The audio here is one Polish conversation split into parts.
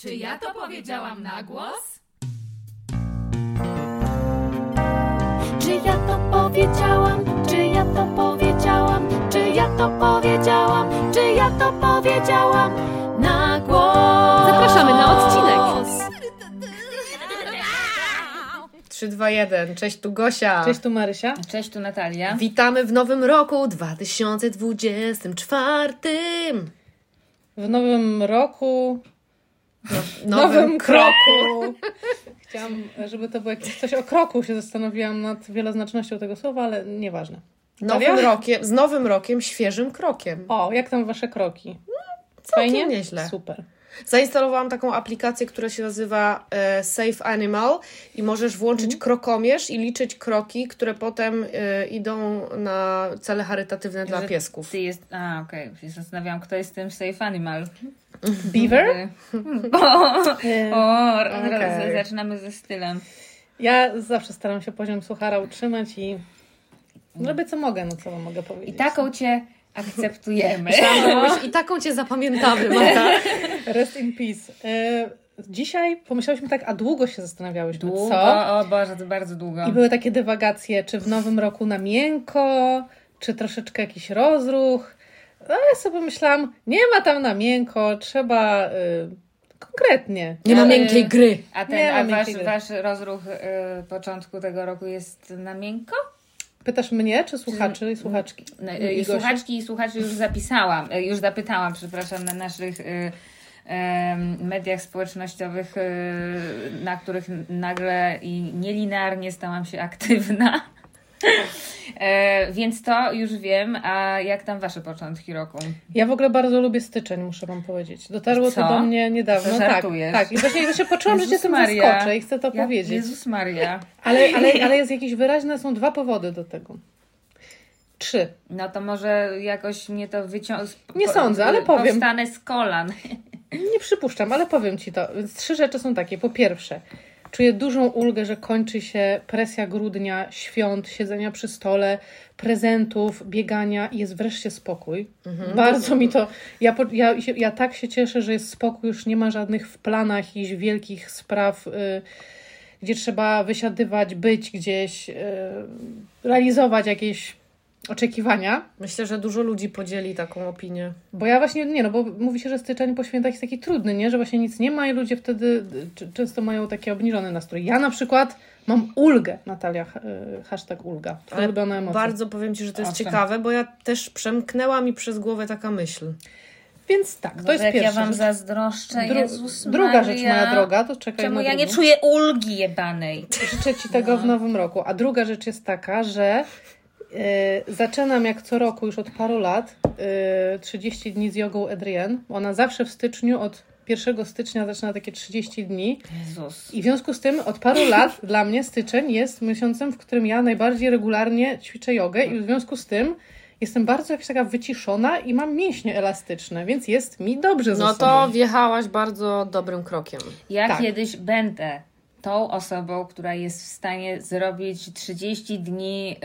Czy ja to powiedziałam na głos? Czy ja to powiedziałam? Czy ja to powiedziałam? Czy ja to powiedziałam? Czy ja to powiedziałam na głos? Zapraszamy na odcinek. 3, 2, 1. Cześć, tu Gosia. Cześć, tu Marysia. Cześć, tu Natalia. Witamy w nowym roku 2024. W nowym roku, W nowym, kroku. Chciałam, żeby to było jakieś coś o kroku. Się zastanowiłam nad wieloznacznością tego słowa, ale nieważne. Nowym rokiem, z nowym rokiem, świeżym krokiem. O, jak tam wasze kroki? Całkiem nieźle. Super. Zainstalowałam taką aplikację, która się nazywa e, Safe Animal i możesz włączyć Mhm. krokomierz i liczyć kroki, które potem e, idą na cele charytatywne dla Że piesków. Ty jest... A, okej. Się zastanawiam, kto jest tym safe animal. Beaver? O, E, o Okej. zaczynamy ze stylem. Ja zawsze staram się poziom suchara utrzymać i robię co mogę, no co mogę I powiedzieć. taką cię akceptujemy. I taką cię zapamiętamy, Mata. Rest in peace. E, dzisiaj pomyślałyśmy tak, a długo się zastanawiałyśmy, Długo, co? o Boże, to bardzo długo. I były takie dywagacje, czy w nowym roku na miękko, czy troszeczkę jakiś rozruch. No ja sobie myślałam, nie ma tam na miękko, trzeba y, konkretnie. Nie ma Ale- miękkiej gry. A, Nie ten, a wasz, wasz rozruch y, początku tego roku jest na miękko? Pytasz mnie, czy słuchaczy i słuchaczki? No, I słuchaczki i słuchaczy już zapisałam, y, już zapytałam, przepraszam, na naszych em, mediach społecznościowych, y, na których nagle i nielinearnie stałam się aktywna. E, więc to już wiem, a jak tam wasze początki roku? Ja w ogóle bardzo lubię styczeń, muszę wam powiedzieć. Dotarło Co? to do mnie niedawno. Tak, tak. I właśnie, właśnie poczułam, że cię Jezus tym Maria. zaskoczę i chcę to Ja, powiedzieć. Jezus Maria. Ale, ale, ale jest jakieś wyraźne, są dwa powody do tego. Trzy. No to może jakoś mnie to wyciąga. Nie sądzę, ale powiem. Powstanę z kolan. Nie przypuszczam, ale powiem ci to. Więc trzy rzeczy są takie. Po pierwsze, czuję dużą ulgę, że kończy się presja grudnia, świąt, siedzenia przy stole, prezentów, biegania i jest wreszcie spokój. Bardzo mi to. Ja, ja, ja tak się cieszę, że jest spokój, już nie ma żadnych w planach jakichś wielkich spraw. Y, gdzie trzeba wysiadywać, być gdzieś, y, realizować jakieś oczekiwania. Myślę, że dużo ludzi podzieli taką opinię. Bo ja właśnie, nie no, bo mówi się, że styczeń po świętach jest taki trudny, nie? Że właśnie nic nie ma i ludzie wtedy często mają taki obniżony nastrój. Ja na przykład mam ulgę, Natalia, y, hashtag ulga. Ale Ulubione emocje. Bardzo powiem Ci, że to jest Owszem. ciekawe, bo ja też przemknęła mi przez głowę taka myśl. Więc tak, to Boże, jest jak pierwsza ja wam rzecz. zazdroszczę, Dru- Jezus druga Maria. rzecz, moja droga, to czekaj Czemu na ja nie czuję ulgi jebanej? Życzę Ci tego w nowym roku. A druga rzecz jest taka, że zaczynam jak co roku już od paru lat y, 30 dni z jogą Adrienne. Ona zawsze w styczniu od 1 stycznia zaczyna takie 30 dni. Jezus. I w związku z tym od paru lat dla mnie styczeń jest miesiącem, w którym ja najbardziej regularnie ćwiczę jogę i w związku z tym jestem bardzo jakaś taka wyciszona i mam mięśnie elastyczne, więc jest mi dobrze ze No sobą. to wjechałaś bardzo dobrym krokiem. Ja Tak. kiedyś będę tą osobą, która jest w stanie zrobić 30 dni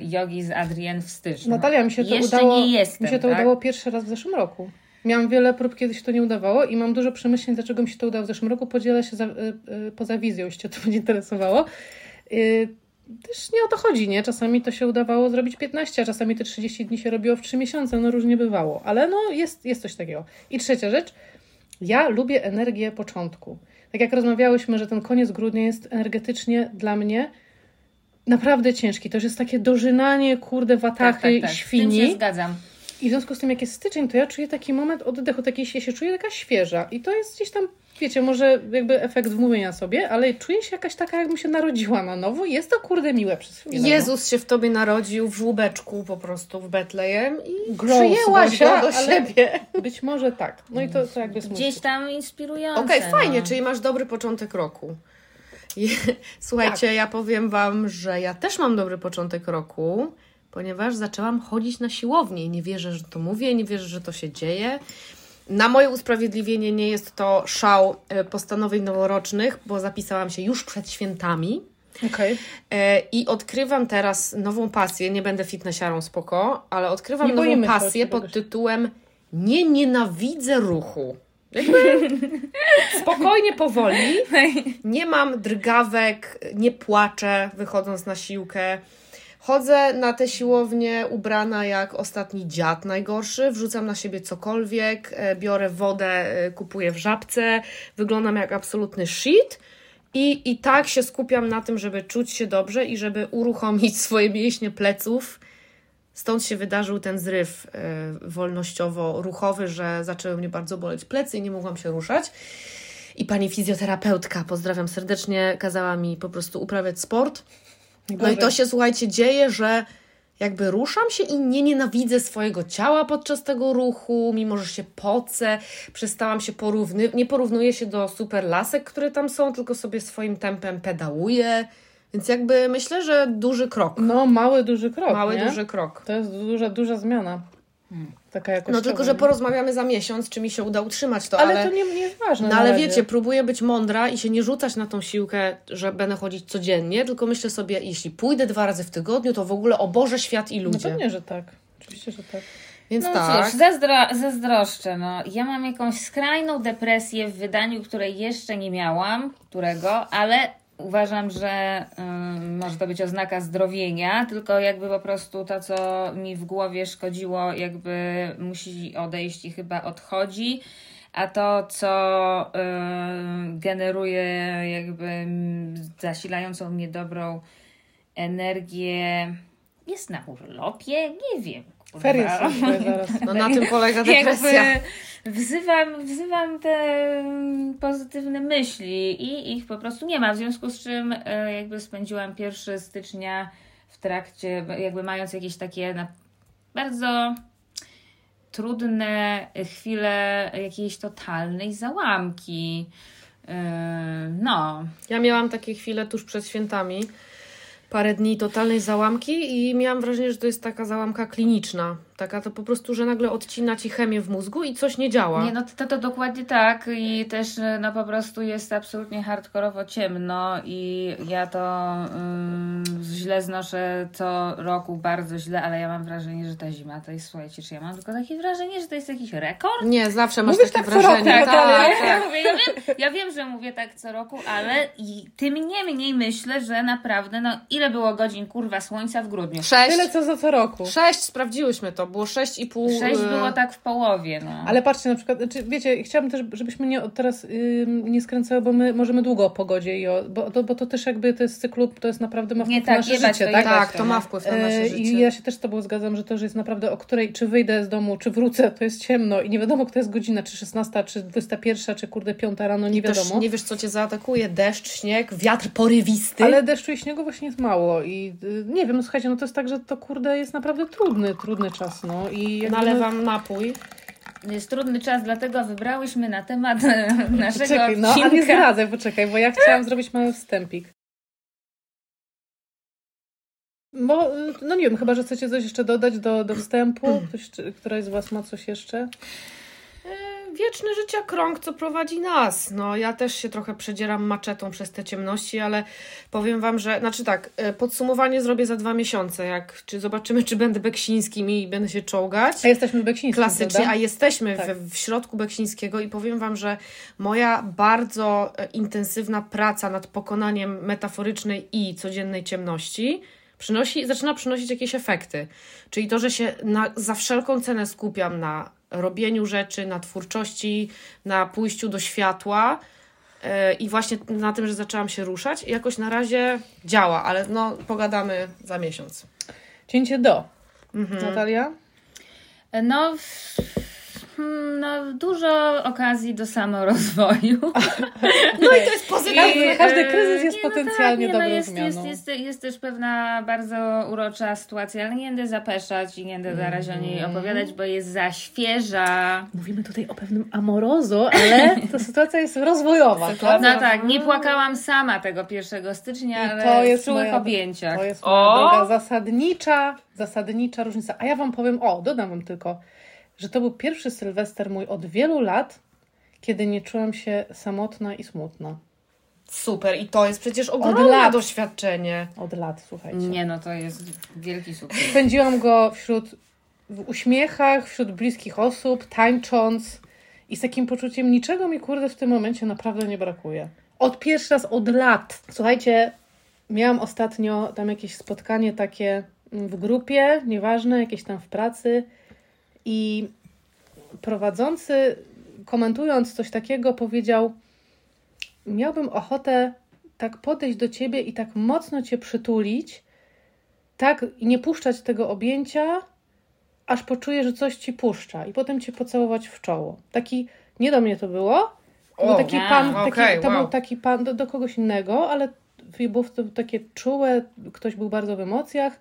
y, jogi z Adrien w styczniu. Natalia, mi się to Jeszcze udało. nie jestem, mi się to tak? udało pierwszy raz w zeszłym roku. Miałam wiele prób, kiedy się to nie udawało i mam dużo przemyśleń, dlaczego mi się to udało w zeszłym roku. Podzielę się za, y, y, poza wizją, jeśli to będzie interesowało. Też nie o to chodzi, nie? Czasami to się udawało zrobić 15, a czasami te 30 dni się robiło w 3 miesiące, no różnie bywało. Ale no jest, jest coś takiego. I trzecia rzecz, ja lubię energię początku. Tak jak rozmawiałyśmy, że ten koniec grudnia jest energetycznie dla mnie naprawdę ciężki. To już jest takie dożynanie, kurde, watachy tak, tak, tak. tym świni. się zgadzam. I w związku z tym, jak jest styczeń, to ja czuję taki moment oddechu, takiej, ja się czuję taka świeża. I to jest gdzieś tam, wiecie, może jakby efekt wmówienia sobie, ale czuję się jakaś taka, jakbym się narodziła na nowo i jest to kurde miłe przez chwilę. no. Jezus się w tobie narodził w żłóbeczku po prostu w Betlejem i Gross, przyjęłaś Gosia, go do siebie. Być może tak. No i to, to jakby mój Gdzieś tam inspirujące. Okej, fajnie, no. czyli masz dobry początek roku. Słuchajcie, ja powiem Wam, że ja też mam dobry początek roku, ponieważ zaczęłam chodzić na siłownię. Nie wierzę, że to mówię, nie wierzę, że to się dzieje. Na moje usprawiedliwienie nie jest to szał e, postanowień noworocznych, bo zapisałam się już przed świętami. Okej. E, I odkrywam teraz nową pasję. Nie będę fitnessiarą, spoko, ale odkrywam Nie nową pasję pod tytułem Nie nienawidzę ruchu. Jakby, spokojnie, powoli. Nie mam drgawek, nie płaczę wychodząc na siłkę. Chodzę na tę siłownię ubrana jak ostatni dziad najgorszy, wrzucam na siebie cokolwiek, e, biorę wodę, e, kupuję w żabce, wyglądam jak absolutny shit i, i tak się skupiam na tym, żeby czuć się dobrze i żeby uruchomić swoje mięśnie pleców. Stąd się wydarzył ten zryw e, wolnościowo-ruchowy, że zaczęły mnie bardzo boleć plecy i nie mogłam się ruszać. I pani fizjoterapeutka, pozdrawiam serdecznie, kazała mi po prostu uprawiać sport. No i to się, słuchajcie, dzieje, że jakby ruszam się i nie nienawidzę swojego ciała podczas tego ruchu, mimo że się pocę, przestałam się porównywać, nie porównuję się do super lasek, które tam są, tylko sobie swoim tempem pedałuję. Więc jakby myślę, że duży krok. No, mały, duży krok. Mały, nie? duży krok. To jest duża, duża zmiana. Taka. No tylko, że porozmawiamy za miesiąc, czy mi się uda utrzymać to, Ale, ale... to nie, nie jest ważne. No ale razie. wiecie, próbuję być mądra i się nie rzucać na tą siłkę, że będę chodzić codziennie, tylko myślę sobie, jeśli pójdę dwa razy w tygodniu, to w ogóle o Boże, świat i No ludzie. pewnie, że tak. Oczywiście, że tak. Więc No tak. cóż, zazdro, zazdroszczę. No. Ja mam jakąś skrajną depresję w wydaniu, której jeszcze nie miałam, którego, ale uważam, że może to być oznaka zdrowienia, tylko jakby po prostu to, co mi w głowie szkodziło, jakby musi odejść i chyba odchodzi. A to, co generuje jakby zasilającą mnie dobrą energię, jest na urlopie? Nie wiem. Ferie zaraz. No na tym polega depresja. Jakby wzywam, wzywam te mm, pozytywne myśli i ich po prostu nie ma, w związku z czym e, jakby spędziłam 1 stycznia w trakcie, jakby mając jakieś takie na, bardzo trudne chwile jakiejś totalnej załamki. E, No, Ja miałam takie chwile tuż przed świętami, parę dni totalnej załamki i miałam wrażenie, że to jest taka załamka kliniczna. Taka to po prostu, że nagle odcina ci chemię w mózgu i coś nie działa. Nie, no to, to dokładnie tak i też e, no po prostu jest absolutnie hardkorowo ciemno i ja to ym, źle znoszę co roku, bardzo źle, ale ja mam wrażenie, że ta zima to jest, słuchajcie, czy ja mam tylko takie wrażenie, że to jest jakiś rekord? Nie, zawsze masz Mówisz takie tak co roku, wrażenie. Tak, tak, ale ja, tak. mówię, ja, wiem, ja wiem, że mówię tak co roku, ale i tym niemniej myślę, że naprawdę, no ile było godzin kurwa słońca w grudniu? Sześć. Tyle co za co roku. Sześć, sprawdziłyśmy to. Było sześć i pół. Sześć e, było tak w połowie, no. Ale patrzcie na przykład, znaczy, wiecie, chciałabym też, żebyśmy nie teraz ym, nie skręcały, bo my możemy długo o pogodzie, i o, bo, to, bo to też jakby to jest cyklu, to jest naprawdę ma wpływ Nie, na tak, nasze jebać życie, to, tak? Tak, to ma wpływ na nasze E, życie. I ja się też z Tobą zgadzam, że to, że jest naprawdę o której, czy wyjdę z domu, czy wrócę, to jest ciemno i nie wiadomo, która jest godzina, czy 16, czy 21, czy kurde 5 rano, nie Też wiadomo. nie wiesz, co cię zaatakuje. Deszcz, śnieg, wiatr porywisty. Ale deszczu i śniegu właśnie jest mało i y, nie wiem, no słuchajcie, no to jest tak, że to kurde jest naprawdę trudny, trudny czas, no i jakby, Nalewam napój. Jest trudny czas, dlatego wybrałyśmy na temat naszego Czekaj, no, odcinka. a nie zdradzaj, poczekaj, bo ja chciałam zrobić mały wstępik. Bo, y, no nie wiem, chyba, że chcecie coś jeszcze dodać do, do wstępu? Ktoś, któraś z Was ma coś jeszcze? Wieczny życia krąg, co prowadzi nas. No, ja też się trochę przedzieram maczetą przez te ciemności, ale powiem Wam, że, znaczy tak, e, podsumowanie zrobię za dwa miesiące, jak, czy zobaczymy, czy będę Beksińskim i będę się czołgać. A jesteśmy Beksińskim, Klasycznie, prawda? a jesteśmy Tak. w, w środku Beksińskiego i powiem Wam, że moja bardzo e, intensywna praca nad pokonaniem metaforycznej i codziennej ciemności przynosi, zaczyna przynosić jakieś efekty. Czyli to, że się na, za wszelką cenę skupiam na robieniu rzeczy, na twórczości, na pójściu do światła e, i właśnie na tym, że zaczęłam się ruszać. Jakoś na razie działa, ale no pogadamy za miesiąc. Cięcie do. Mhm. Natalia? No, w- hmm, no, dużo okazji do samorozwoju. No i to jest pozytywne. Każdy- każdy e, kryzys jest nie, no potencjalnie tak, nie, no jest, zmianą. Jest, jest, jest też pewna bardzo urocza sytuacja, ale nie będę zapeszać i nie będę na razie o niej Mhm. opowiadać, bo jest za świeża. Mówimy tutaj o pewnym amorozo, ale ta sytuacja jest rozwojowa. Sytuacja- No tak, nie płakałam sama tego 1 stycznia, I ale to jest w czułych moja- objęciach. To jest moja droga zasadnicza, zasadnicza różnica. A ja Wam powiem, o, dodam Wam tylko, że to był pierwszy Sylwester mój od wielu lat, kiedy nie czułam się samotna i smutna. Super, i to jest przecież ogromne lat. doświadczenie. Od lat, słuchajcie. Nie no, to jest wielki sukces. Spędziłam go wśród w uśmiechach, wśród bliskich osób, tańcząc i z takim poczuciem niczego mi kurde w tym momencie naprawdę nie brakuje. Od pierwszy raz od lat. Słuchajcie, miałam ostatnio tam jakieś spotkanie takie w grupie, nieważne, jakieś tam w pracy i prowadzący komentując coś takiego powiedział miałbym ochotę tak podejść do ciebie i tak mocno cię przytulić, tak i nie puszczać tego objęcia, aż poczuję, że coś ci puszcza i potem cię pocałować w czoło. Taki, nie do mnie to było, to był O, taki pan, taki, okej, to wow. był taki pan do, do kogoś innego, ale było to takie czułe, ktoś był bardzo w emocjach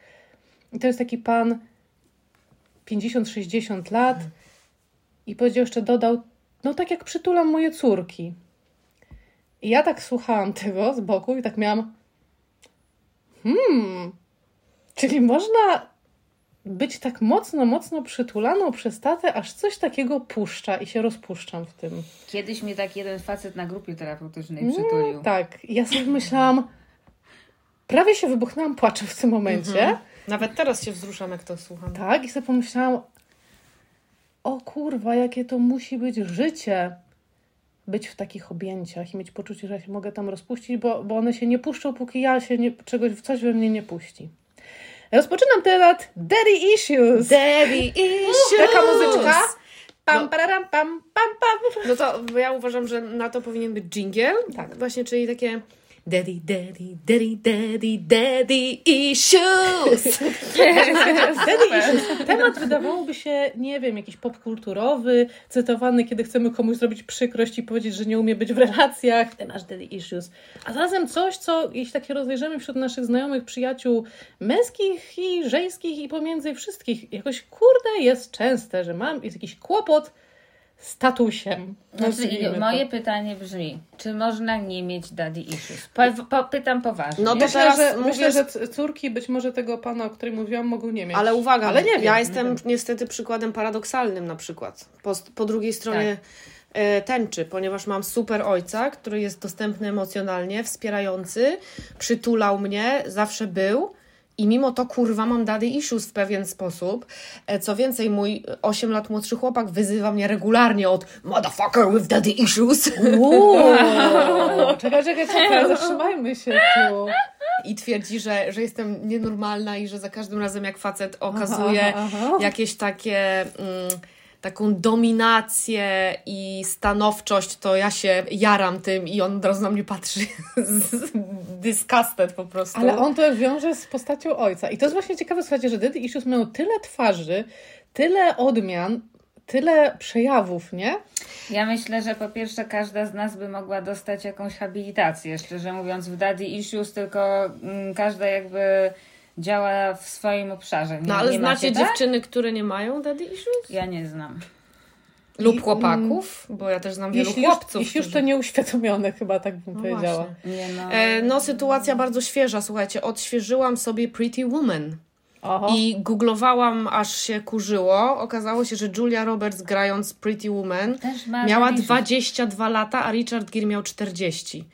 i to jest taki pan 50-60 lat i powiedział jeszcze, dodał, no tak jak przytulam moje córki. I ja tak słuchałam tego z boku i tak miałam hmm, czyli można być tak mocno, mocno przytulaną przez tatę, aż coś takiego puszcza i się rozpuszczam w tym. Kiedyś mnie tak jeden facet na grupie terapeutycznej przytulił. Tak, ja sobie myślałam, prawie się wybuchnęłam płaczem w tym momencie. Mhm. Nawet teraz się wzruszam, jak to słucham. Tak, i sobie pomyślałam, o kurwa, jakie to musi być życie. Być w takich objęciach i mieć poczucie, że ja się mogę tam rozpuścić, bo, bo one się nie puszczą, póki ja się nie, czegoś, coś we mnie nie puści. Rozpoczynam temat Daddy Issues. Daddy issues! Taka muzyczka. Pam, pararam, pam, pam, pam. No to ja uważam, że na to powinien być jingle. Tak. Właśnie, czyli takie Daddy, daddy, daddy, daddy, daddy issues. Daddy issues. Temat wydawałoby się, nie wiem, jakiś popkulturowy, cytowany, kiedy chcemy komuś zrobić przykrość i powiedzieć, że nie umie być w relacjach. Ty masz daddy issues. A zarazem coś, co jeśli tak się rozejrzymy wśród naszych znajomych, przyjaciół męskich i żeńskich i pomiędzy wszystkich, jakoś kurde jest częste, że mam, jest jakiś kłopot z tatusiem. Znaczy, to. moje pytanie brzmi, czy można nie mieć daddy issues? Po, po, pytam poważnie. No to Myślę, teraz że, myślę, że córki być może tego pana, o którym mówiłam, mogą nie mieć. Ale uwaga, ale nie ja nie jestem wiem. niestety przykładem paradoksalnym na przykład. Po, po drugiej stronie e, tęczy, ponieważ mam super ojca, który jest dostępny emocjonalnie, wspierający, przytulał mnie, zawsze był. I mimo to, kurwa, mam daddy issues w pewien sposób. E, Co więcej, mój 8 lat młodszy chłopak wyzywa mnie regularnie od motherfucker with daddy issues. Uuu, czekaj, czekaj, czekaj, zatrzymajmy się tu. I twierdzi, że, że jestem nienormalna i że za każdym razem, jak facet okazuje aha, aha. jakieś takie, mm, taką dominację i stanowczość, to ja się jaram tym i on od razu na mnie patrzy z disgusted po prostu. Ale on to wiąże z postacią ojca. I to jest właśnie ciekawe, słuchajcie, że Daddy Issues mają tyle twarzy, tyle odmian, tyle przejawów, nie? Ja myślę, że po pierwsze każda z nas by mogła dostać jakąś habilitację, szczerze mówiąc, w daddy issues, tylko mm, każda jakby działa w swoim obszarze. Nie, No ale nie znacie macie, tak? dziewczyny, które nie mają daddy issues? Ja nie znam. Lub I- chłopaków? Bo ja też znam wielu Jeśli już, chłopców. jeśli już to nieuświadomione chyba, tak bym No powiedziała. Nie no. E, No, sytuacja bardzo świeża, słuchajcie. Odświeżyłam sobie Pretty Woman. Oho. I googlowałam, aż się kurzyło. Okazało się, że Julia Roberts grając Pretty Woman miała daddy issues. 22 lata, a Richard Gere miał 40.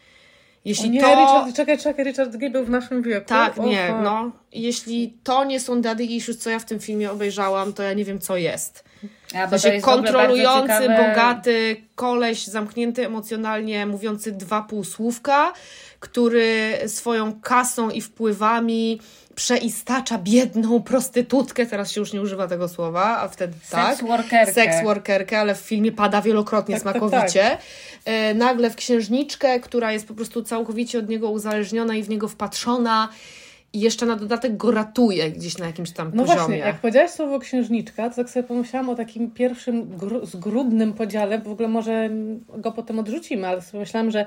Jeśli nie, to... Richard, czekaj, czekaj, Richard Gere był w naszym wieku. Tak, nie, no. Jeśli to nie są daddy issues, co ja w tym filmie obejrzałam, to ja nie wiem, co jest. A, W sensie kontrolujący, bogaty koleś, zamknięty emocjonalnie, mówiący dwa półsłówka, który swoją kasą i wpływami przeistacza biedną prostytutkę, teraz się już nie używa tego słowa, a wtedy tak. Seks workerkę. Seks workerkę, ale w filmie pada wielokrotnie Tak, tak, smakowicie. E, nagle w księżniczkę, która jest po prostu całkowicie od niego uzależniona i w niego wpatrzona i jeszcze na dodatek go ratuje gdzieś na jakimś tam No poziomie. właśnie, jak powiedziałaś słowo księżniczka, to tak sobie pomyślałam o takim pierwszym gru- zgrudnym podziale, w ogóle może go potem odrzucimy, ale sobie myślałam, że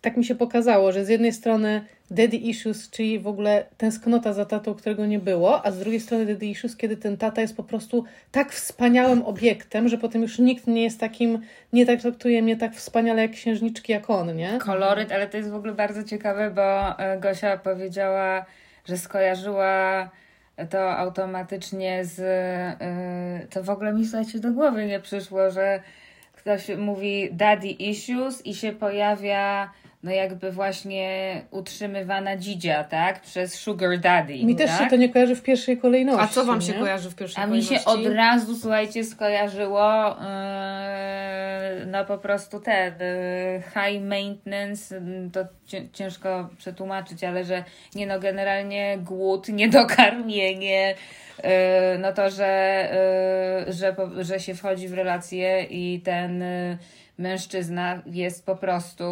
tak mi się pokazało, że z jednej strony daddy issues, czyli w ogóle tęsknota za tatą, którego nie było, a z drugiej strony daddy issues, kiedy ten tata jest po prostu tak wspaniałym obiektem, że potem już nikt nie jest takim, nie tak traktuje mnie tak wspaniale jak księżniczki, jak on, nie? Koloryt, ale to jest w ogóle bardzo ciekawe, bo e, Gosia powiedziała, że skojarzyła to automatycznie z. e, To w ogóle mi słuchajcie do głowy nie przyszło, że ktoś mówi daddy issues i się pojawia no jakby właśnie utrzymywana dzidzia, tak? Przez sugar daddy, Mi też tak? się to nie kojarzy w pierwszej kolejności. A co Wam się nie? kojarzy w pierwszej A mi się kolejności? od razu, słuchajcie, skojarzyło yy, no po prostu ten yy, high maintenance, yy, to cię- ciężko przetłumaczyć, ale że nie no, generalnie głód, niedokarmienie, yy, no to, że, yy, że, że się wchodzi w relacje i ten yy, mężczyzna jest po prostu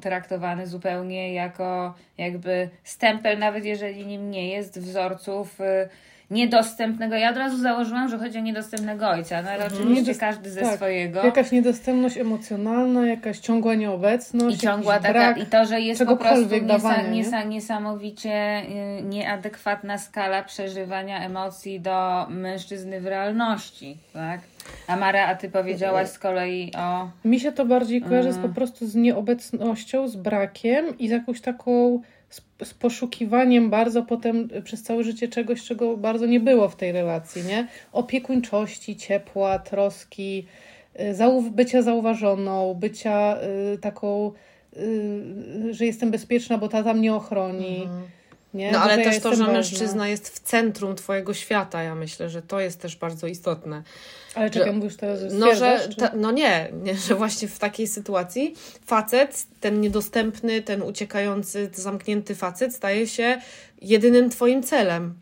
traktowany zupełnie jako jakby stempel, nawet jeżeli nim nie jest, wzorców y, niedostępnego. Ja od razu założyłam, że chodzi o niedostępnego ojca, no ale oczywiście Niedos- każdy ze tak. swojego. Jakaś niedostępność emocjonalna, jakaś ciągła nieobecność, I ciągła taka, brak. i to, że jest po prostu niesa, dawania, nie? niesa, niesamowicie y, nieadekwatna skala przeżywania emocji do mężczyzny w realności, tak? A Mara, a ty powiedziałaś z kolei o... Mi się to bardziej kojarzy z, Mm. po prostu z nieobecnością, z brakiem i z jakąś taką z, z poszukiwaniem bardzo potem y, przez całe życie czegoś, czego bardzo nie było w tej relacji, nie? Opiekuńczości, ciepła, troski, y, zau- bycia zauważoną, bycia y, taką, y, że jestem bezpieczna, bo tata mnie ochroni. Nie? No Że ale też to, że ważna. mężczyzna jest w centrum Twojego świata, ja myślę, że to jest też bardzo istotne. Ale czekaj, że- mówisz teraz, No, że ta, no nie, nie, że właśnie w takiej sytuacji facet, ten niedostępny, ten uciekający, zamknięty facet staje się jedynym Twoim celem.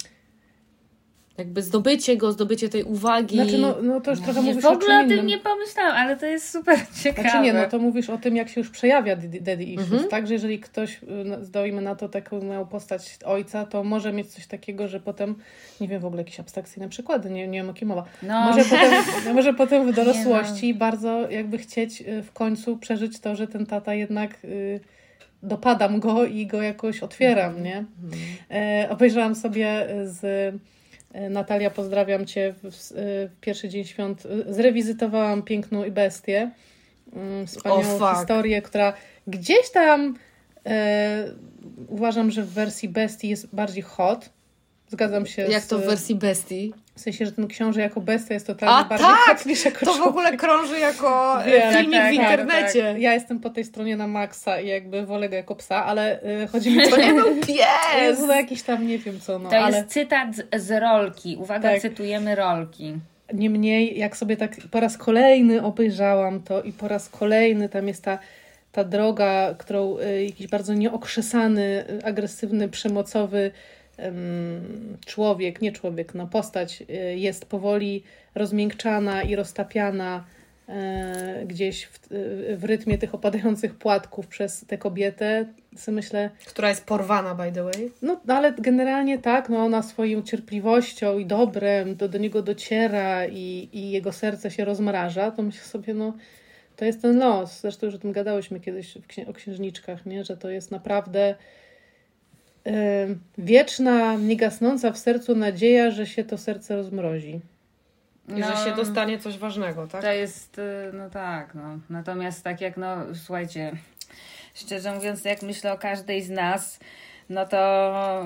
Jakby zdobycie go, zdobycie tej uwagi. Znaczy, no, no to już trochę Nie, mówisz w ogóle o o tym innym. nie pomyślałam, ale to jest super ciekawe. Znaczy nie, no to mówisz o tym, jak się już przejawia daddy issues, Mhm. tak? Że jeżeli ktoś, y, no, zdajmy na to, taką miał postać ojca, to może mieć coś takiego, że potem, nie wiem, w ogóle jakieś abstrakcyjne przykłady, nie, nie wiem o kim mowa. No. Może, potem, no, może potem w Nie dorosłości bardzo jakby chcieć y, w końcu przeżyć to, że ten tata jednak y, dopadam go i go jakoś otwieram, nie? E, obejrzałam sobie z Natalia, pozdrawiam Cię w, w, pierwszy dzień świąt. e, Zrewizytowałam Piękną i Bestię. Mm, Wspaniałą O, fuck. historię, która gdzieś tam e, uważam, że w wersji Bestii jest bardziej hot. Zgadzam się Jak z, to w wersji bestii? W sensie, że ten książę jako bestia jest totalnie A bardziej tak! niż jako To w ogóle krąży jako e, Wiem, filmik tak, w tak, internecie. Ja jestem po tej stronie na maksa i jakby wolę go jako psa, ale y, chodzi mi To nie był jest pies! za jakiś tam, nie wiem co, no, To ale... jest cytat z, z rolki. Uwaga, Tak. cytujemy rolki. Niemniej, jak sobie tak po raz kolejny obejrzałam to i po raz kolejny tam jest ta, ta droga, którą y, jakiś bardzo nieokrzesany, agresywny, przemocowy człowiek, nie człowiek, no postać y, jest powoli rozmiękczana i roztapiana y, gdzieś w, y, w rytmie tych opadających płatków przez tę kobietę. Sobie myślę, Która jest porwana, by the way. no, no ale generalnie tak, no ona swoją cierpliwością i dobrem do, do niego dociera i, i jego serce się rozmraża, to myślę sobie, no to jest ten los. Zresztą już o tym gadałyśmy kiedyś księ- o księżniczkach, nie? że to jest naprawdę wieczna, niegasnąca w sercu nadzieja, że się to serce rozmrozi. I że się dostanie coś ważnego, tak? To jest, y, no tak, no. Natomiast tak jak, no, słuchajcie, szczerze mówiąc, jak myślę o każdej z nas, no to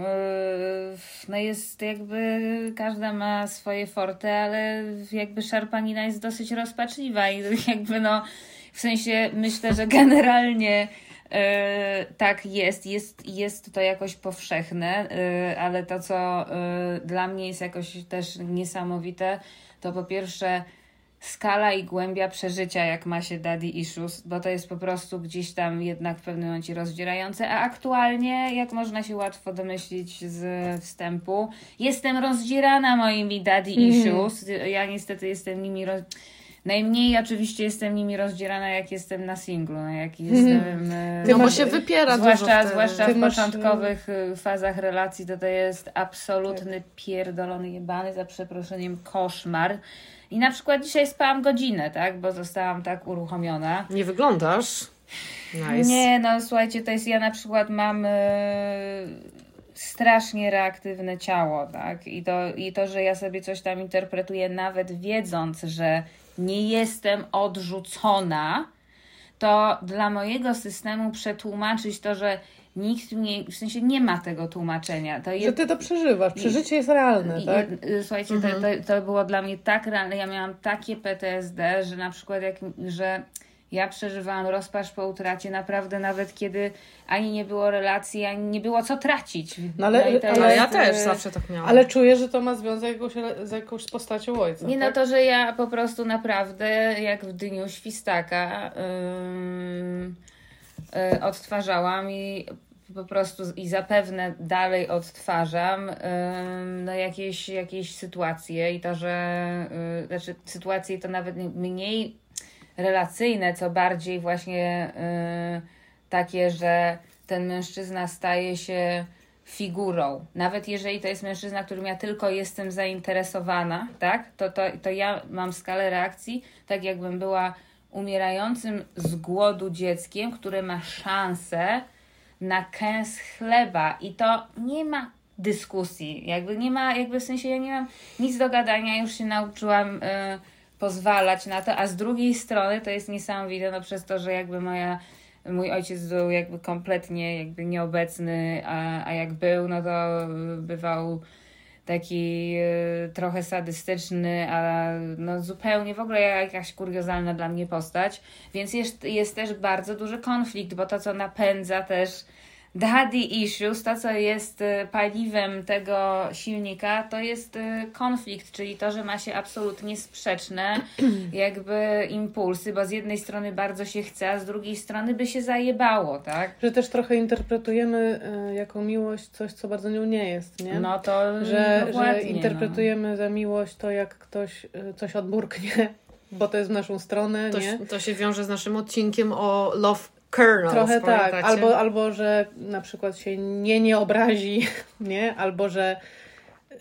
yy, no jest jakby, każda ma swoje forte, ale jakby szarpanina jest dosyć rozpaczliwa i jakby no, w sensie myślę, że generalnie tak jest, jest, jest to jakoś powszechne, yy, ale to, co yy, dla mnie jest jakoś też niesamowite, to po pierwsze skala i głębia przeżycia, jak ma się daddy issues, bo to jest po prostu gdzieś tam jednak w pewnym momencie rozdzierające, a aktualnie, jak można się łatwo domyślić z wstępu, jestem rozdzierana moimi daddy issues. Ja niestety jestem nimi roz... Najmniej oczywiście jestem nimi rozdzierana, jak jestem na singlu, no, jak jestem... e, No bo masz- się wypiera Zwłaszcza, dużo zwłaszcza Ty w masz, początkowych y, fazach relacji to to jest absolutny pierdolony jebany, za przeproszeniem, koszmar. I na przykład dzisiaj spałam godzinę, tak? Bo zostałam tak uruchomiona. Nie wyglądasz. Nice. Nie, no słuchajcie, to jest ja na przykład mam y, strasznie reaktywne ciało, tak? I to, I to, że ja sobie coś tam interpretuję, nawet wiedząc, że nie jestem odrzucona, to dla mojego systemu przetłumaczyć to, że nikt mnie, w sensie nie ma tego tłumaczenia. To Że ty to przeżywasz. Przeżycie jest realne, i- tak? y, Słuchajcie, to, to, to było dla mnie tak realne. Ja miałam takie PTSD, że na przykład jak, że Ja przeżywałam rozpacz po utracie naprawdę nawet kiedy ani nie było relacji, ani nie było co tracić. No ale- to ale jest, ja też y, zawsze tak miałam. Ale czuję, że to ma związek jakoś, z jakąś postacią ojca. Nie no tak? to, że ja po prostu naprawdę jak w dniu świstaka ym, y, odtwarzałam i po prostu i zapewne dalej odtwarzam ym, no jakieś, jakieś sytuacje i to, że y, znaczy sytuacje to nawet nie- mniej relacyjne, co bardziej właśnie y, takie, że ten mężczyzna staje się figurą. Nawet jeżeli to jest mężczyzna, którym ja tylko jestem zainteresowana, tak? To, to, to ja mam skalę reakcji, tak jakbym była umierającym z głodu dzieckiem, które ma szansę na kęs chleba i to nie ma dyskusji, jakby nie ma, jakby w sensie ja nie mam nic do gadania, już się nauczyłam y, pozwalać na to, a z drugiej strony to jest niesamowite, no przez to, że jakby moja mój ojciec był jakby kompletnie jakby nieobecny, a, a jak był, no to bywał taki y, trochę sadystyczny, a no zupełnie w ogóle jakaś kuriozalna dla mnie postać, więc jest, jest też bardzo duży konflikt, bo to co napędza też daddy issues, to co jest y, paliwem tego silnika, to jest y, konflikt, czyli to, że ma się absolutnie sprzeczne jakby impulsy, bo z jednej strony bardzo się chce, a z drugiej strony by się zajebało, tak? Że też trochę interpretujemy y, jako miłość coś, co bardzo nią nie jest, nie? No to że, że interpretujemy za miłość to, jak ktoś coś odburknie, bo to jest w naszą stronę, To, nie? to się wiąże z naszym odcinkiem o Love Kernels. Trochę tak, albo, albo że na przykład się nie nie obrazi, nie? Albo że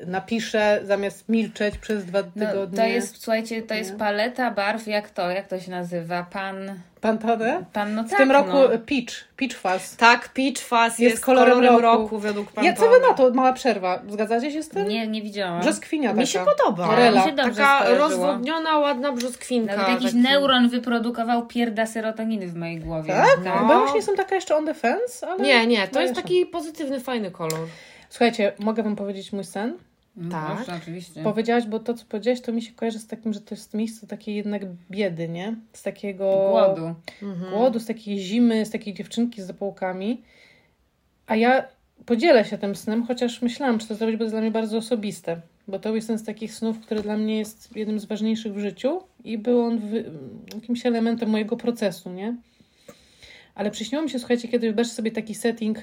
napisze zamiast milczeć przez dwa No, tygodnie. to jest, słuchajcie, to jest Nie? paleta barw, jak to, jak to się nazywa? Pan, Pantadę? pan no W tak, tym roku no. Peach, Peach Fuzz. Tak, Peach Fuzz jest, Jest kolorem kolorem, roku. roku. według Ja, Pantone. co wy na to? Mała przerwa. Zgadzacie się z tym? Nie, nie widziałam. Brzoskwinia taka. Mi się podoba. Morela. Mi się dobrze Taka rozwodniona, ładna brzoskwinka. Nawet jakiś taki- neuron wyprodukował pierda serotoniny w mojej głowie. Tak? No. Bo ja właśnie jestem taka jeszcze on the fence, ale... Nie, nie, to No jest jeszcze. taki pozytywny, fajny kolor. Słuchajcie, mogę wam powiedzieć mój sen? Mm, Tak. Oczywiście. Powiedziałaś, bo to, co powiedziałaś, to mi się kojarzy z takim, że to jest miejsce takiej jednak biedy, nie? Z takiego... Głodu. Mhm. Głodu, z takiej zimy, z takiej dziewczynki z zapałkami. A ja podzielę się tym snem, chociaż myślałam, czy to zrobić, bo to jest dla mnie bardzo osobiste. Bo to jest jeden z takich snów, który dla mnie jest jednym z ważniejszych w życiu i był on wy- jakimś elementem mojego procesu, nie? Ale przyśniło mi się, słuchajcie, kiedy wyobraźcie sobie taki setting,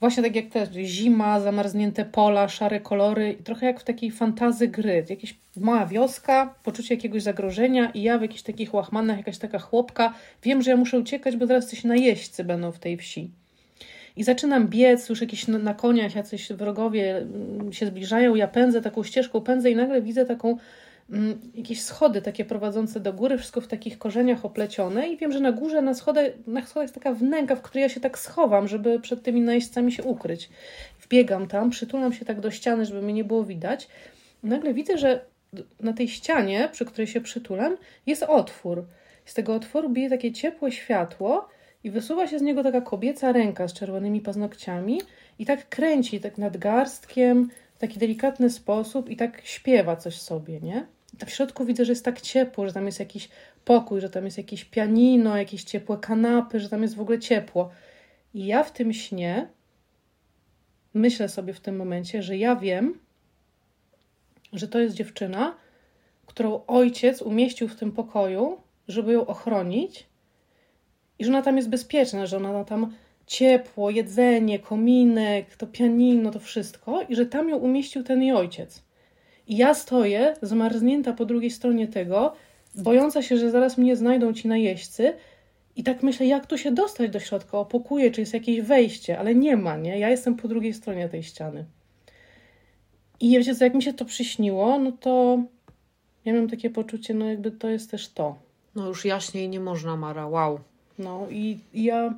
właśnie tak jak też, zima, zamarznięte pola, szare kolory i trochę jak w takiej fantazy gry. Jakaś mała wioska, poczucie jakiegoś zagrożenia i ja w jakichś takich łachmanach, jakaś taka chłopka, wiem, że ja muszę uciekać, bo teraz coś najeźdźcy będą w tej wsi. I zaczynam biec, już jakieś na, koniach jacyś wrogowie mm, się zbliżają, ja pędzę taką ścieżką, pędzę i nagle widzę taką jakieś schody takie prowadzące do góry, wszystko w takich korzeniach oplecione i wiem, że na górze na schodach, na schodach jest taka wnęka, w której ja się tak schowam, żeby przed tymi najeźdźcami się ukryć. Wbiegam tam, przytulam się tak do ściany, żeby mnie nie było widać. Nagle widzę, że na tej ścianie, przy której się przytulam, jest otwór. Z tego otworu bije takie ciepłe światło i wysuwa się z niego taka kobieca ręka z czerwonymi paznokciami i tak kręci tak nad garstkiem w taki delikatny sposób i tak śpiewa coś sobie, nie? W środku widzę, że jest tak ciepło, że tam jest jakiś pokój, że tam jest jakieś pianino, jakieś ciepłe kanapy, że tam jest w ogóle ciepło. I ja w tym śnie myślę sobie w tym momencie, że ja wiem, że to jest dziewczyna, którą ojciec umieścił w tym pokoju, żeby ją ochronić i że ona tam jest bezpieczna, że ona ma tam ciepło, jedzenie, kominek, to pianino, to wszystko i że tam ją umieścił ten jej ojciec. I ja stoję zmarznięta po drugiej stronie tego, bojąca się, że zaraz mnie znajdą ci najeźdźcy i tak myślę, jak tu się dostać do środka, opokuję, czy jest jakieś wejście, ale nie ma, nie? Ja jestem po drugiej stronie tej ściany. I wiecie co, jak mi się to przyśniło, no to ja miałam takie poczucie, no jakby to jest też to. No już jaśniej nie można, Mara, wow. No i, i ja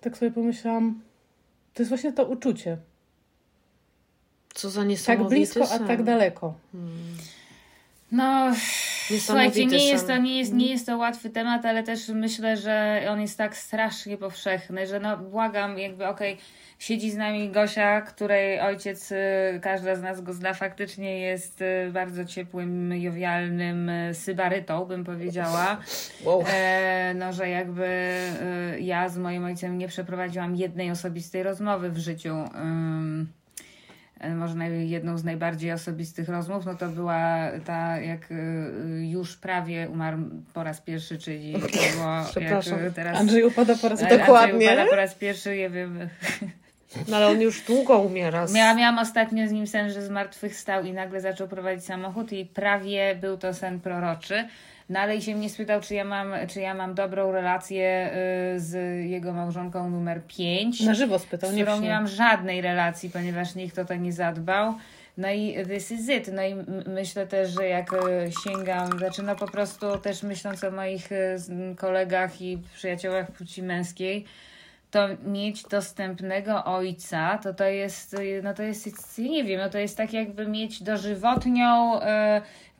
tak sobie pomyślałam, to jest właśnie to uczucie. Co za Tak niesamowity blisko, a sen. tak daleko. No, Słuchajcie, nie jest, to, nie, jest, nie jest to łatwy temat, ale też myślę, że on jest tak strasznie powszechny, że no błagam, jakby okej, siedzi z nami Gosia, której ojciec, y, każda z nas go zna, faktycznie jest y, bardzo ciepłym, jowialnym y, sybarytą, bym powiedziała. Wow. E, no, że jakby ja z moim ojcem nie przeprowadziłam jednej osobistej rozmowy w życiu. Ym, może naj, jedną z najbardziej osobistych rozmów, no to była ta, jak y, już prawie umarł po raz pierwszy, czyli to było jak Przepraszam. y, teraz... Andrzej upada po raz e, pierwszy. Dokładnie. Andrzej upada po raz pierwszy, nie wiem. No ale on już długo umiera. Miałam, miałam ostatnio z nim sen, że zmartwychwstał i nagle zaczął prowadzić samochód i prawie był to sen proroczy. No ale i się mnie spytał, czy ja mam, czy ja mam dobrą relację y, z jego małżonką numer 5. Na żywo spytał, z nie którą w nie mam żadnej relacji, ponieważ nikt o to nie zadbał. No i this is it. No i myślę też, że jak e, sięgam, znaczy no po prostu też myśląc o moich z- kolegach i przyjaciołach płci męskiej, to mieć dostępnego ojca, to to jest, no to jest, nie wiem, no to jest tak jakby mieć dożywotnią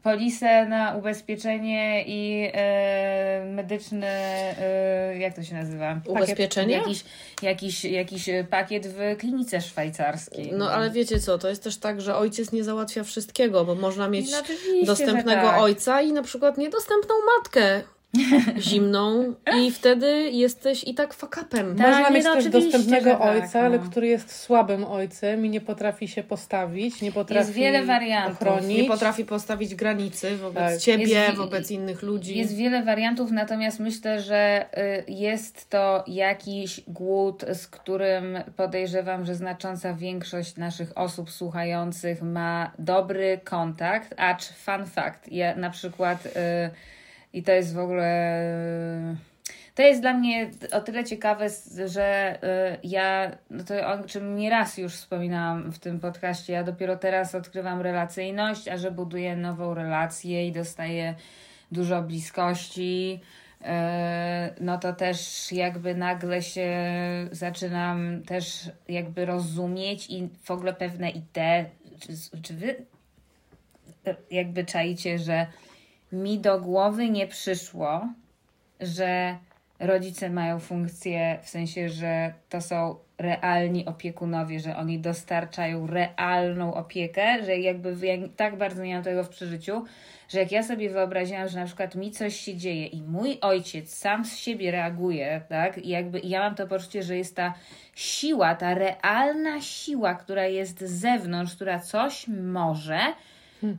polisę na ubezpieczenie i e, medyczny, e, jak to się nazywa? Ubezpieczenie? Jakiś, jakiś, jakiś e, pakiet w klinice szwajcarskiej. No ale wiecie co, to jest też tak, że ojciec nie załatwia wszystkiego, bo można mieć No oczywiście, dostępnego tak. ojca i na przykład niedostępną matkę zimną i wtedy jesteś i tak fakapem. Tak. Można mieć no też dostępnego tak, ojca, ale no. który jest słabym ojcem i nie potrafi się postawić, nie potrafi Jest wiele wariantów. ochronić. Nie potrafi postawić granicy wobec Tak. ciebie, Jest- wobec innych ludzi. Jest wiele wariantów, natomiast myślę, że y, jest to jakiś głód, z którym podejrzewam, że znacząca większość naszych osób słuchających ma dobry kontakt, acz fun fact. Ja na przykład, y, i to jest w ogóle. y, To jest dla mnie o tyle ciekawe, że y, ja, no to o czym nieraz już wspominałam w tym podcaście, ja dopiero teraz odkrywam relacyjność, a że buduję nową relację i dostaję dużo bliskości, yy, no to też jakby nagle się zaczynam też jakby rozumieć i w ogóle pewne idee, czy, czy wy jakby czaicie, że mi do głowy nie przyszło, że rodzice mają funkcję w sensie, że to są realni opiekunowie, że oni dostarczają realną opiekę, że jakby ja tak bardzo nie mam tego w przeżyciu, że jak ja sobie wyobraziłam, że na przykład mi coś się dzieje i mój ojciec sam z siebie reaguje, tak, i jakby ja mam to poczucie, że jest ta siła, ta realna siła, która jest z zewnątrz, która coś może,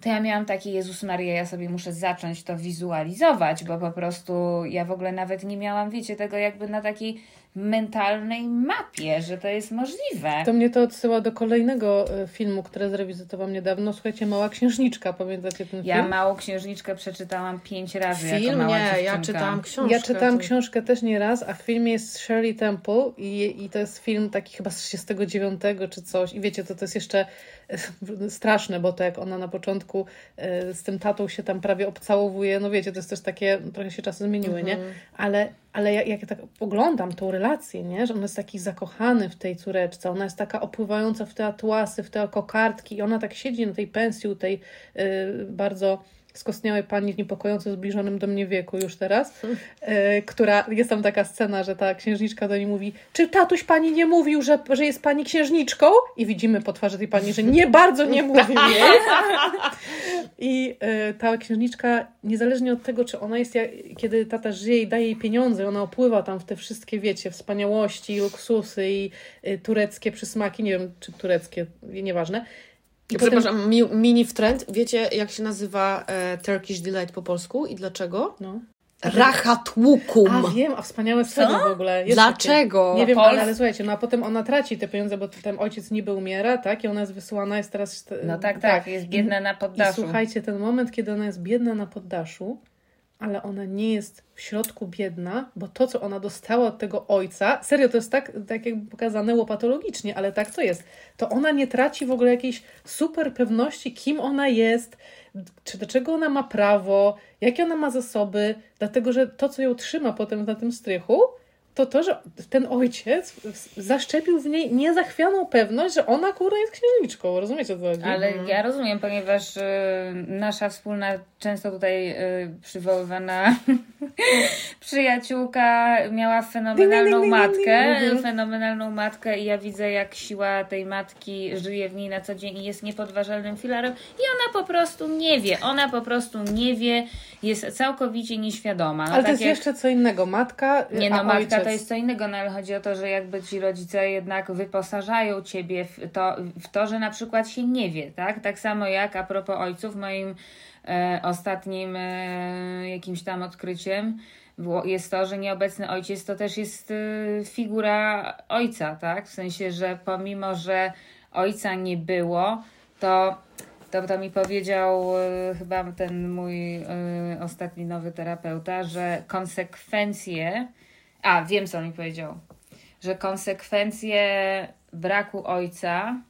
to ja miałam takie, Jezus Maria, ja sobie muszę zacząć to wizualizować, bo po prostu ja w ogóle nawet nie miałam, wiecie, tego jakby na takiej mentalnej mapie, że to jest możliwe. To mnie to odsyła do kolejnego e, filmu, który zrewizytowałam niedawno. Słuchajcie, Mała Księżniczka, pamiętacie ten Ja film? małą księżniczkę przeczytałam pięć razy jako Film? mała Nie, ja dziewczynka. czytałam książkę. Ja czytałam to- książkę też nie raz, a w filmie jest Shirley Temple i, i to jest film taki chyba z 69 czy coś. I wiecie, to, to jest jeszcze e, straszne, bo to jak ona na początku e, z tym tatą się tam prawie obcałowuje, no wiecie, to jest też takie, trochę się czasy zmieniły, nie? Ale, ale jak, ja tak oglądam tą relację, nie? Że on jest taki zakochany w tej córeczce, ona jest taka opływająca w te atłasy, w te kokardki i ona tak siedzi na tej pensji tej y, bardzo skostniałej pani w niepokojąco zbliżonym do mnie wieku już teraz, y, która, jest tam taka scena, że ta księżniczka do niej mówi, czy tatuś pani nie mówił, że, że jest pani księżniczką? I widzimy po twarzy tej pani, że nie bardzo nie mówił jej. I y, ta księżniczka, niezależnie od tego, czy ona jest, jak, kiedy tata żyje i daje jej pieniądze, ona opływa tam w te wszystkie, wiecie, wspaniałości, luksusy i y, tureckie przysmaki, nie wiem, czy tureckie, nieważne. I potem, Przepraszam, mi, mini wtręt. Wiecie, jak się nazywa e, Turkish Delight po polsku i dlaczego? no. Rachatłukum. A wiem, a wspaniałe słowo w ogóle. Jest Dlaczego? Takie. Nie wiem, ale, ale słuchajcie, no a potem ona traci te pieniądze, bo ten ojciec niby umiera, tak? I ona jest wysyłana, jest teraz... No tak, tak, jest biedna na I poddaszu. słuchajcie, ten moment, kiedy ona jest biedna na poddaszu, ale ona nie jest w środku biedna, bo to, co ona dostała od tego ojca, serio, to jest tak, tak jakby pokazane łopatologicznie, ale tak to jest. To ona nie traci w ogóle jakiejś super pewności, kim ona jest, czy do czego ona ma prawo, jakie ona ma zasoby, dlatego że to, co ją trzyma potem na tym strychu, to to, że ten ojciec zaszczepił w niej niezachwianą pewność, że ona kurwa jest księżniczką. Rozumiecie co chodzi? Ale Mhm. ja rozumiem, ponieważ y, nasza wspólna, często tutaj y, przywoływana przyjaciółka miała fenomenalną matkę, fenomenalną matkę i ja widzę jak siła tej matki żyje w niej na co dzień i jest niepodważalnym filarem i ona po prostu nie wie, ona po prostu nie wie, jest całkowicie nieświadoma. No, Ale to tak jest jak- jeszcze co innego. Matka, nie a no, matka ojciec. To jest co innego, no ale chodzi o to, że jakby ci rodzice jednak wyposażają ciebie w to, w to że na przykład się nie wie, tak? Tak samo jak a propos ojców, moim e, ostatnim e, jakimś tam odkryciem jest to, że nieobecny ojciec to też jest e, figura ojca, tak? W sensie, że pomimo, że ojca nie było, to to, to mi powiedział e, chyba ten mój e, ostatni nowy terapeuta, że konsekwencje. A, wiem co on mi powiedział. Że konsekwencje braku ojca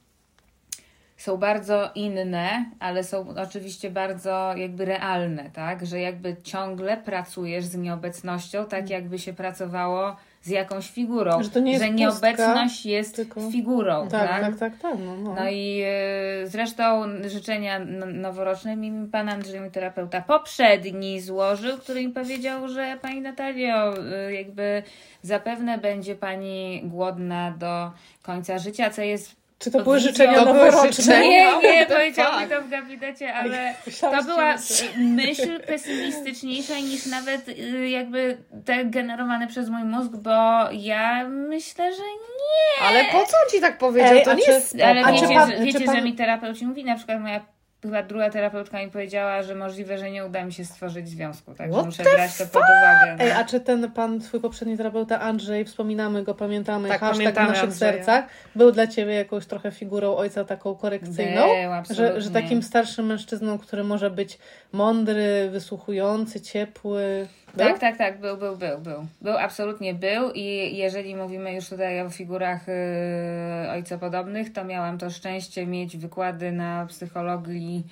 są bardzo inne, ale są oczywiście bardzo jakby realne, tak? Że jakby ciągle pracujesz z nieobecnością, tak jakby się pracowało z jakąś figurą. Że to nie jest pustka, nieobecność jest tylko- figurą, Tak, tak? tak, tak, tak. No, no. No i e, zresztą życzenia noworoczne mi pan Andrzej, mój terapeuta poprzedni złożył, który mi powiedział, że pani Natalio, e, jakby zapewne będzie pani głodna do końca życia, co jest Czy to były życzenia To były noworoczne? życzenia? nie, nie, the powiedział mi to w gabinecie, ale to była myśl pesymistyczniejsza niż nawet y, jakby te generowane przez mój mózg, bo ja myślę, że nie. Ale po co on ci tak powiedział? Ej, to nie czy- jest... Ale wiecie, pan- wiecie pan- że mi terapeuci mówi, na przykład moja chyba druga terapeutka mi powiedziała, że możliwe, że nie uda mi się stworzyć związku, także What muszę brać to pod uwagę. no. Ej, a czy ten pan, twój poprzedni terapeuta Andrzej, wspominamy go, pamiętamy, Tak, hashtag w pamiętamy naszych Andrzeja. sercach, był dla Ciebie jakąś trochę figurą ojca taką korekcyjną? Był, że, że takim starszym mężczyzną, który może być mądry, wysłuchujący, ciepły. Był? Tak, tak, tak, był, był, był, był. Był, absolutnie był i jeżeli mówimy już tutaj o figurach yy, ojcopodobnych, to miałam to szczęście mieć wykłady na psychologii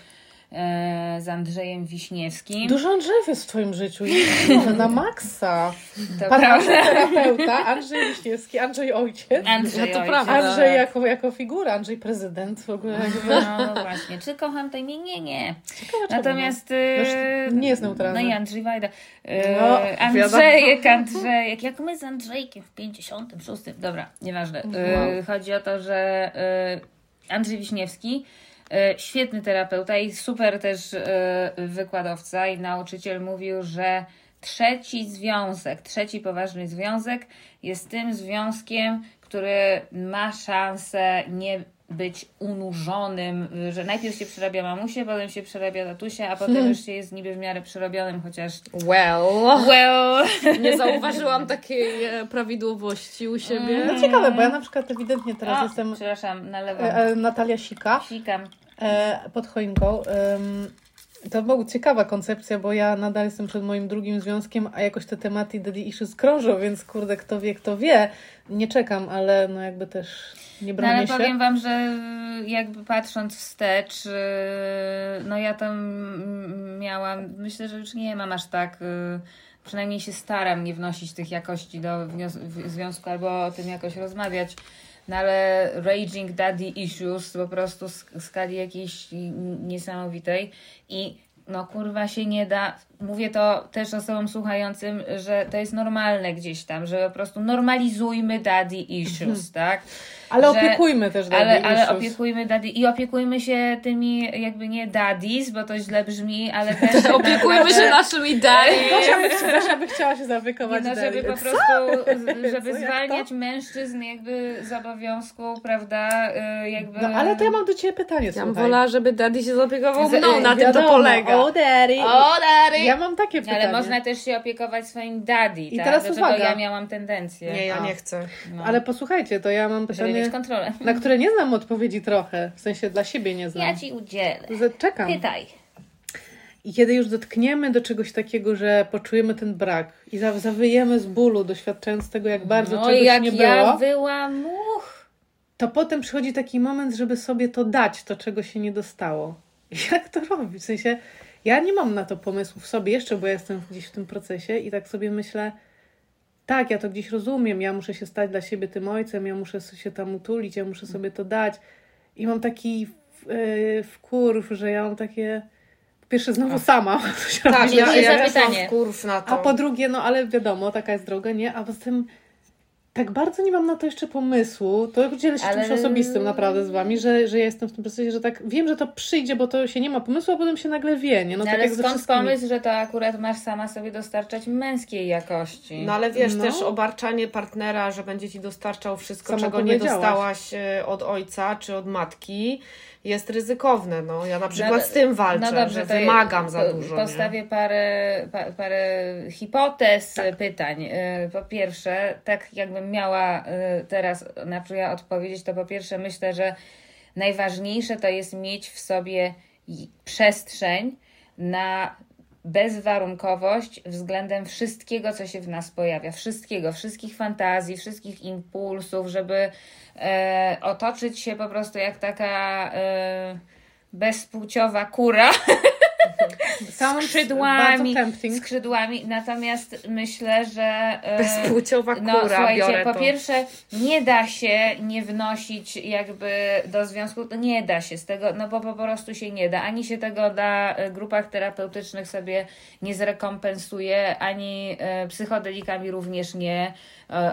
z Andrzejem Wiśniewskim. Dużo Andrzejów jest w Twoim życiu. Na maksa. to terapeuta, Andrzej Wiśniewski, Andrzej ojciec. Andrzej, No to ojciec. prawda. Andrzej jako, jako figura, Andrzej prezydent w ogóle. No właśnie, czy kocham to imię? Nie, nie. Ciekawe, Natomiast... no. e, Już nie jest neutralne. No i Andrzej Wajda. E, No, Andrzejek, Andrzejek. Jak my z Andrzejkiem w 56. Dobra, nieważne. E, Wow. Chodzi o to, że e, Andrzej Wiśniewski e, świetny terapeuta i super też e, wykładowca i nauczyciel mówił, że trzeci związek, trzeci poważny związek jest tym związkiem, który ma szansę nie być unurzonym, że najpierw się przerabia mamusie, potem się przerabia tatusia, a potem już się jest niby w miarę przerobionym, chociaż Well... well, Nie zauważyłam takiej e, prawidłowości u siebie. No ciekawe, bo ja na przykład ewidentnie teraz o, jestem przepraszam, nalewam, e, e, Natalia Sika sikam. pod choinką. To była ciekawa koncepcja, bo ja nadal jestem przed moim drugim związkiem, a jakoś te tematy daddy issues krążą, więc kurde, kto wie, kto wie. Nie czekam, ale no jakby też nie No bronię ale się. powiem Wam, że jakby patrząc wstecz, yy, no ja tam miałam, myślę, że już nie mam aż tak, yy, przynajmniej się staram nie wnosić tych jakości do związku albo o tym jakoś rozmawiać. No ale Raging Daddy Issues po prostu w skali jakiejś niesamowitej i no kurwa się nie da. Mówię to też osobom słuchającym, że to jest normalne gdzieś tam, że po prostu normalizujmy daddy issues, tak? Ale że- opiekujmy też daddy Ale, ale issues. opiekujmy daddy i opiekujmy się tymi jakby nie daddies, bo to źle brzmi, ale też Opiekujmy naprawdę- się naszymi dali. Gosia by, by chciała się nie zaopiekować no, żeby daddy. po prostu, żeby Co, zwalniać mężczyzn jakby z obowiązku, prawda, y, jakby... No ale to ja mam do Ciebie pytanie, Ja bym wolała, żeby daddy się zaopiekował mną, na tym to Wiadomo, polega. O daddy. O, daddy! Ja mam takie pytanie. Ale można też się opiekować swoim daddy, I tak? teraz Do czego uwaga. ja miałam tendencję. Nie, ja A. nie chcę. No, Ale posłuchajcie, to ja mam pytanie, kontrolę. na które nie znam odpowiedzi trochę. W sensie dla siebie nie znam. Ja Ci udzielę. Czekam. Pytaj. I kiedy już dotkniemy do czegoś takiego, że poczujemy ten brak i za- zawyjemy z bólu, doświadczając tego, jak bardzo No czegoś jak nie ja było, wyłam much. to potem przychodzi taki moment, żeby sobie to dać, to czego się nie dostało. I Jak to robić? W sensie, ja nie mam na to pomysłu w sobie jeszcze, bo ja jestem gdzieś w tym procesie i tak sobie myślę, tak, ja to gdzieś rozumiem, ja muszę się stać dla siebie tym ojcem, ja muszę się tam utulić, ja muszę sobie to dać. I mam taki yy, wkurw, że ja mam takie po pierwsze znowu sama. Tak, ja, Dziękuję ja też mam pytanie. wkurw na to. A po drugie, no ale wiadomo, taka jest droga, nie? A poza tym tak bardzo nie mam na to jeszcze pomysłu. To dzielę się Ale- czymś osobistym naprawdę z wami, że, że ja jestem w tym procesie, że tak wiem, że to przyjdzie, bo to się nie ma pomysłu, a potem się nagle wie, nie? No, No tak ale jak skąd wszystkimi. pomysł, że to akurat masz sama sobie dostarczać męskiej jakości? No ale wiesz, No. też obarczanie partnera, że będzie ci dostarczał wszystko, Sama czego nie dostałaś e, od ojca czy od matki, jest ryzykowne. No, ja na przykład No, z tym walczę, no dobrze, że wymagam za dużo. nie? Postawię parę, pa, parę hipotez, pytań. Y, Po pierwsze, tak jakbym miała y, teraz na ja odpowiedzieć, to po pierwsze myślę, że najważniejsze to jest mieć w sobie przestrzeń na bezwarunkowość względem wszystkiego, co się w nas pojawia. Wszystkiego, wszystkich fantazji, wszystkich impulsów, żeby e, otoczyć się po prostu jak taka e, bezpłciowa kura Sounds skrzydłami, skrzydłami. Natomiast myślę, że e, Bezpłciowa kura, no, słuchajcie, biorę po to. pierwsze nie da się nie wnosić jakby do związku, nie da się z tego, no bo po prostu się nie da. Ani się tego na e, grupach terapeutycznych sobie nie zrekompensuje, ani e, psychodelikami również nie,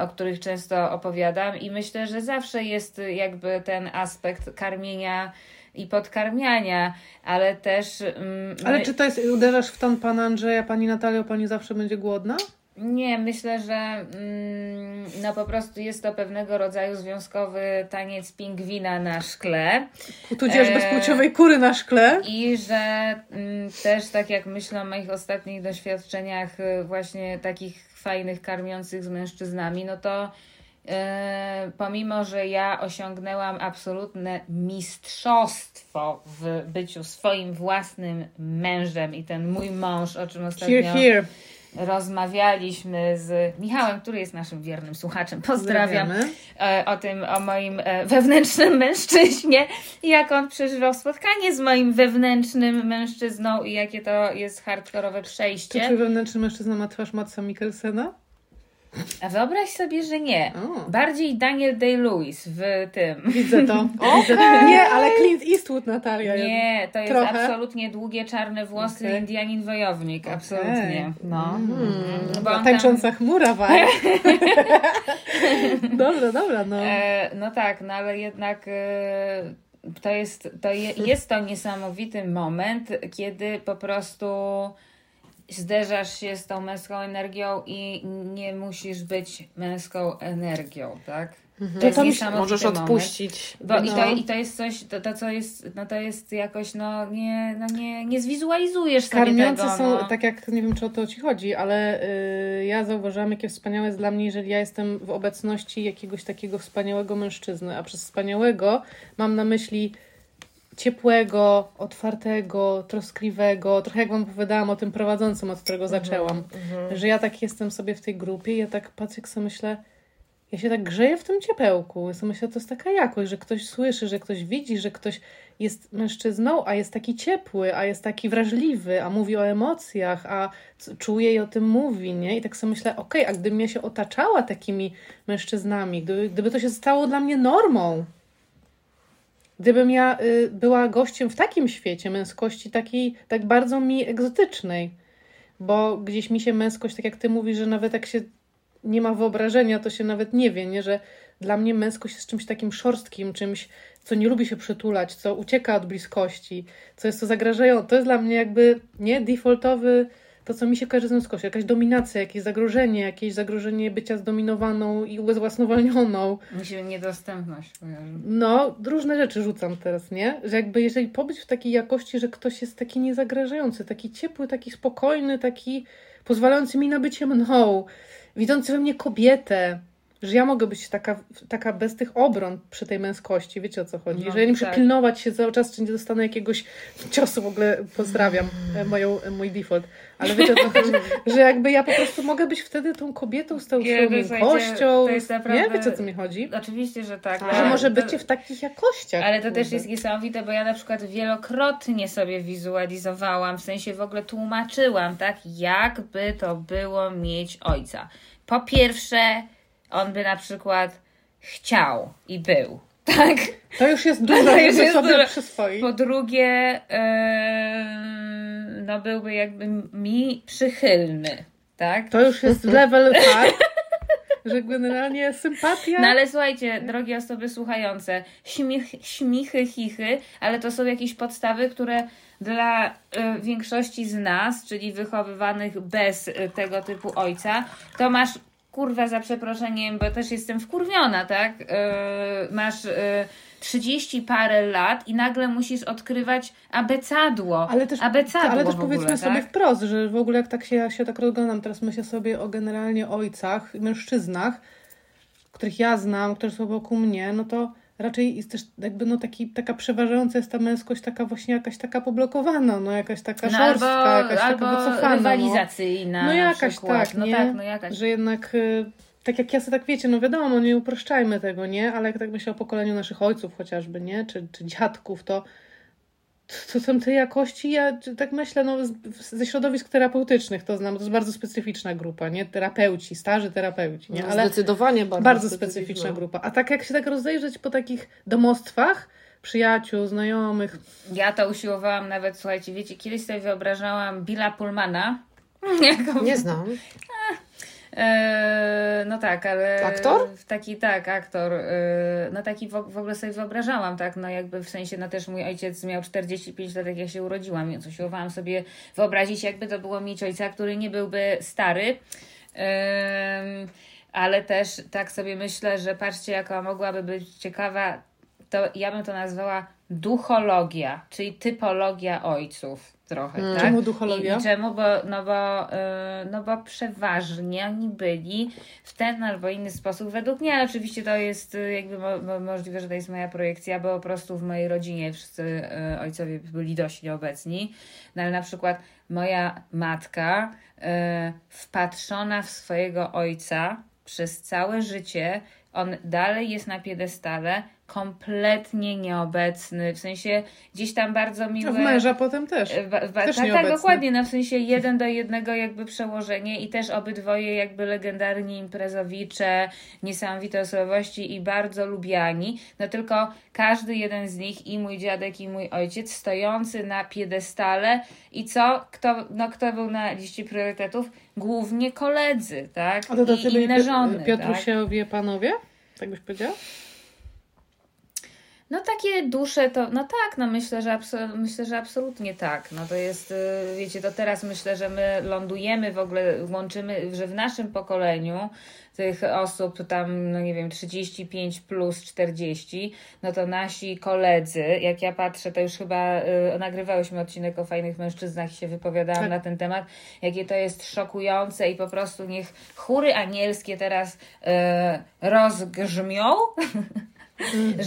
o których często opowiadam i myślę, że zawsze jest jakby ten aspekt karmienia i podkarmiania, ale też mm, Ale my- czy to jest, uderzasz w ton pana Andrzeja, pani Natalio, pani zawsze będzie głodna? Nie, myślę, że mm, no po prostu jest to pewnego rodzaju związkowy taniec pingwina na szkle Tudzież Eee. bezpłciowej kury na szkle. i że mm, też tak jak myślę o moich ostatnich doświadczeniach y, właśnie takich fajnych, karmiących z mężczyznami, no to e, pomimo, że ja osiągnęłam absolutne mistrzostwo w byciu swoim własnym mężem i ten mój mąż, o czym ostatnio Here, here. rozmawialiśmy z Michałem, który jest naszym wiernym słuchaczem. Pozdrawiam. E, O tym, o moim e, wewnętrznym mężczyźnie, jak on przeżywał spotkanie z moim wewnętrznym mężczyzną i jakie to jest hardkorowe Czy przejście. twój wewnętrzny mężczyzna ma twarz Matsa Mikkelsena? A wyobraź sobie, że nie. O. Bardziej Daniel Day-Lewis w tym. Widzę to. Widzę. Nie, ale Clint Eastwood, Natalia. Nie, to jest Trochę? absolutnie długie, czarne włosy, Okej. Indianin wojownik. Absolutnie. No. Mm. Bo on Tańcząca chmura, waj. dobra, dobra, no. E, no tak, no ale jednak e, to jest to, je, jest to niesamowity moment, kiedy po prostu zderzasz się z tą męską energią i nie musisz być męską energią, tak? To jest to mi- niesamowity możesz moment. odpuścić. Bo i, No. to, I to jest coś, to, to co jest, no to jest jakoś, no nie, no nie, nie zwizualizujesz sobie Karmiące tego. są, no. tak jak, nie wiem czy o to ci chodzi, ale y, ja zauważyłam, jakie wspaniałe jest dla mnie, jeżeli ja jestem w obecności jakiegoś takiego wspaniałego mężczyzny, a przez wspaniałego mam na myśli ciepłego, otwartego, troskliwego, trochę jak wam opowiadałam o tym prowadzącym, od którego zaczęłam, że ja tak jestem sobie w tej grupie ja tak patrzę, jak sobie myślę, ja się tak grzeję w tym ciepełku. Ja sobie myślę, to jest taka jakość, że ktoś słyszy, że ktoś widzi, że ktoś jest mężczyzną, a jest taki ciepły, a jest taki wrażliwy, a mówi o emocjach, a czuje i o tym mówi, nie? I tak sobie myślę, okej, a gdybym ja się otaczała takimi mężczyznami, gdyby, gdyby to się stało dla mnie normą, gdybym ja y, była gościem w takim świecie męskości, takiej tak bardzo mi egzotycznej, bo gdzieś mi się męskość, tak jak ty mówisz, że nawet jak się nie ma wyobrażenia, to się nawet nie wie, nie? że dla mnie męskość jest czymś takim szorstkim, czymś, co nie lubi się przytulać, co ucieka od bliskości, co jest to zagrażające. To jest dla mnie jakby nie defaultowy, to co mi się kojarzy z męskością, jakaś dominacja, jakieś zagrożenie, jakieś zagrożenie bycia zdominowaną i ubezwłasnowolnioną. Mi się niedostępność kojarzy. No, różne rzeczy rzucam teraz, nie? Że jakby jeżeli pobyć w takiej jakości, że ktoś jest taki niezagrażający, taki ciepły, taki spokojny, taki pozwalający mi na bycie mną, widzący we mnie kobietę, że ja mogę być taka, taka bez tych obron przy tej męskości, wiecie o co chodzi? No, że ja nie muszę tak. pilnować się cały czas, czy nie dostanę jakiegoś ciosu, w ogóle pozdrawiam e, moją, e, mój default, ale wiecie o co chodzi? Że jakby ja po prostu mogę być wtedy tą kobietą z tą swoją miękkością, naprawdę- nie? Wiecie o co mi chodzi? Oczywiście, że tak. Tak. Że może to- bycie w takich jakościach. Ale to też jest niesamowite, bo ja na przykład wielokrotnie sobie wizualizowałam, w sensie w ogóle tłumaczyłam, tak, jakby to było mieć ojca. po pierwsze, on by na przykład chciał i był. Tak? To już jest dużo, To już żeby sobie dużo. przyswoić. Po drugie, em, no byłby jakby mi przychylny. Tak? To już jest level tak, że generalnie sympatia. No ale słuchajcie, drogie osoby słuchające, śmiech, śmichy, chichy, ale to są jakieś podstawy, które dla y, większości z nas, czyli wychowywanych bez y, tego typu ojca, to masz kurwa za przeproszeniem, bo też jestem wkurwiona, tak? Y, masz y, 30 parę lat i nagle musisz odkrywać abecadło. Ale też, abecadło ale też ogóle, powiedzmy tak? sobie wprost, że w ogóle jak tak się, ja się tak rozglądam, teraz myślę sobie o generalnie ojcach, mężczyznach, których ja znam, którzy są wokół mnie, no to raczej jest też jakby no taki, taka przeważająca jest ta męskość taka właśnie jakaś taka poblokowana, no jakaś taka No, szorstka, albo, jakaś albo taka wycofana. No. rywalizacyjna No jakaś przykład. tak, no nie? tak, no jakaś. Że jednak, y, tak jak ja sobie tak wiecie, no wiadomo, no nie uproszczajmy tego, nie? Ale jak tak myślę o pokoleniu naszych ojców chociażby, nie? Czy, czy dziadków, to to są te jakości, ja tak myślę, no z, ze środowisk terapeutycznych to znam, to jest bardzo specyficzna grupa, nie? Terapeuci, starzy terapeuci, nie? No, Ale Zdecydowanie bardzo, bardzo specyficzna grupa. A tak jak się tak rozejrzeć po takich domostwach, przyjaciół, znajomych, Ja to usiłowałam nawet, słuchajcie, wiecie, kiedyś sobie wyobrażałam Billa Pullmana. Jako, Nie znam. E, no tak, ale. Aktor? Taki, tak, aktor. E, no taki w, ogóle sobie wyobrażałam, tak, no jakby w sensie, no też mój ojciec miał 45 lat, jak ja się urodziłam, więc usiłowałam sobie wyobrazić, jakby to było mieć ojca, który nie byłby stary. Em, ale też tak sobie myślę, że patrzcie, jaka mogłaby być ciekawa, to ja bym to nazwała duchologia, czyli typologia ojców trochę, tak? Czemu duchologia? I, czemu? Bo, no, bo, yy, no bo przeważnie oni byli w ten albo inny sposób, według mnie, ale oczywiście to jest y, jakby mo, mo, możliwe, że to jest moja projekcja, bo po prostu w mojej rodzinie wszyscy y, ojcowie byli dość nieobecni, no ale na przykład moja matka y, wpatrzona w swojego ojca przez całe życie, on dalej jest na piedestale, kompletnie nieobecny, w sensie gdzieś tam bardzo miły. w męża potem też. E, Też tak, tak, dokładnie, no w sensie jeden do jednego jakby przełożenie i też obydwoje jakby legendarni imprezowicze, niesamowite osobowości i bardzo lubiani, no tylko każdy jeden z nich i mój dziadek i mój ojciec stojący na piedestale i co? Kto, no, kto był na liście priorytetów? Głównie koledzy, tak? A to do I inne żony, tak? Piotrusiowie panowie? Tak byś powiedział? No takie dusze to, no tak, no myślę, że, myślę, że absolutnie tak. No to jest, y, wiecie, to teraz myślę, że my lądujemy w ogóle, łączymy, że w naszym pokoleniu tych osób tam, no nie wiem, 35 plus 40, no to nasi koledzy, jak ja patrzę, to już chyba y, nagrywałyśmy odcinek o fajnych mężczyznach i się wypowiadałam Tak. na ten temat, jakie to jest szokujące i po prostu niech chóry anielskie teraz y, rozgrzmią,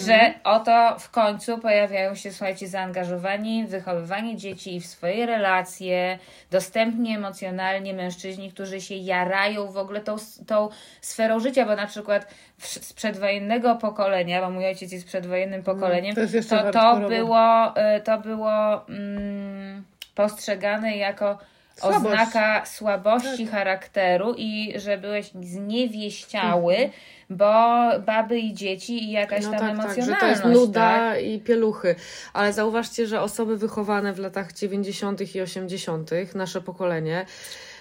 że oto w końcu pojawiają się, słuchajcie, zaangażowani w wychowywanie dzieci i w swoje relacje, dostępni emocjonalnie mężczyźni, którzy się jarają w ogóle tą, tą sferą życia, bo na przykład w, z przedwojennego pokolenia, bo mój ojciec jest przedwojennym pokoleniem, to to, to było, y, to było mm, postrzegane jako Słabość. oznaka słabości Tak. charakteru i że byłeś zniewieściały, Mhm. bo baby i dzieci i jakaś No tam tak, tak, emocjonalność. że to jest nuda tak? i pieluchy. Ale zauważcie, że osoby wychowane w latach 90. i 80., nasze pokolenie,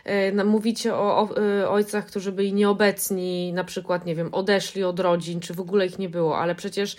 e, mówicie o, o e, ojcach, którzy byli nieobecni, na przykład, nie wiem, odeszli od rodzin, czy w ogóle ich nie było, ale przecież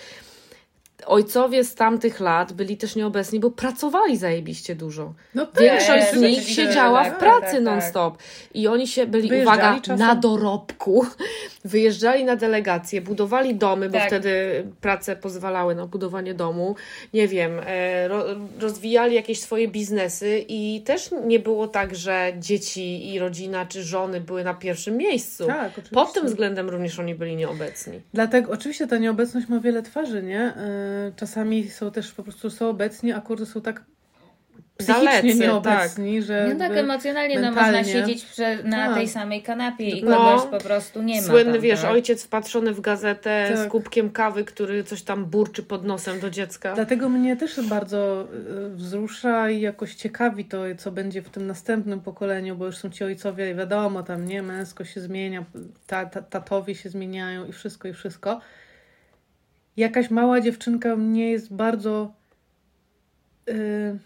ojcowie z tamtych lat byli też nieobecni, bo pracowali zajebiście dużo. No tak. Większość z Też, nich siedziała tak, w pracy tak, tak. non-stop. I oni się byli, Wyjeżdżali uwaga, czasem? na dorobku. Wyjeżdżali na delegacje, budowali domy, bo Tak. wtedy prace pozwalały na budowanie domu. Nie wiem, e, ro, rozwijali jakieś swoje biznesy i też nie było tak, że dzieci i rodzina czy żony były na pierwszym miejscu. Tak, oczywiście. Pod tym względem również oni byli nieobecni. Dlatego oczywiście ta nieobecność ma wiele twarzy, nie? Yy, Czasami są też po prostu są obecni, a kurde są tak psychicznie dalecy, nieobecni, że No tak, jakby emocjonalnie no, mentalnie. można siedzieć prze, na Tak. tej samej kanapie i No. kogoś po prostu nie ma. Słynny, tam, wiesz, tak? ojciec wpatrzony w gazetę z Tak. kubkiem kawy, który coś tam burczy pod nosem do dziecka. Dlatego mnie też bardzo y, wzrusza i jakoś ciekawi to, co będzie w tym następnym pokoleniu, bo już są ci ojcowie i wiadomo, tam nie, męsko się zmienia, ta, ta, tatowie się zmieniają i wszystko, i wszystko. Jakaś mała dziewczynka mnie jest bardzo... Y,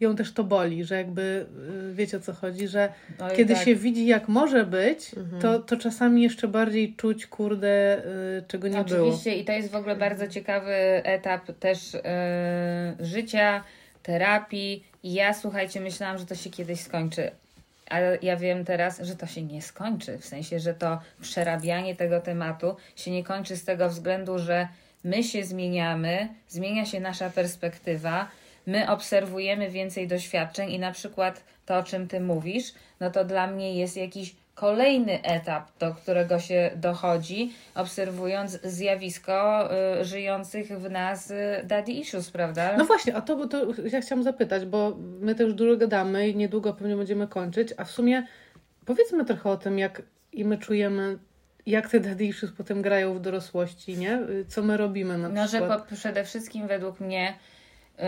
ją też to boli, że jakby, y, wiecie o co chodzi, że Oj, kiedy tak. się widzi jak może być, Mhm. to, to czasami jeszcze bardziej czuć, kurde, y, czego nie było. Oczywiście i to jest w ogóle bardzo ciekawy etap też e, życia, terapii. I ja słuchajcie, myślałam, że to się kiedyś skończy. Ale ja wiem teraz, że to się nie skończy. W sensie, że to przerabianie tego tematu się nie kończy z tego względu, że my się zmieniamy, zmienia się nasza perspektywa, my obserwujemy więcej doświadczeń i na przykład to, o czym ty mówisz, no to dla mnie jest jakiś kolejny etap, do którego się dochodzi, obserwując zjawisko y, żyjących w nas y, daddy issues, prawda? No właśnie, a to, to ja chciałam zapytać, bo my też dużo gadamy i niedługo pewnie będziemy kończyć, a w sumie powiedzmy trochę o tym, jak i my czujemy, jak te daddy issues potem grają w dorosłości, nie? Co my robimy na No, że przykład. po, przede wszystkim według mnie y,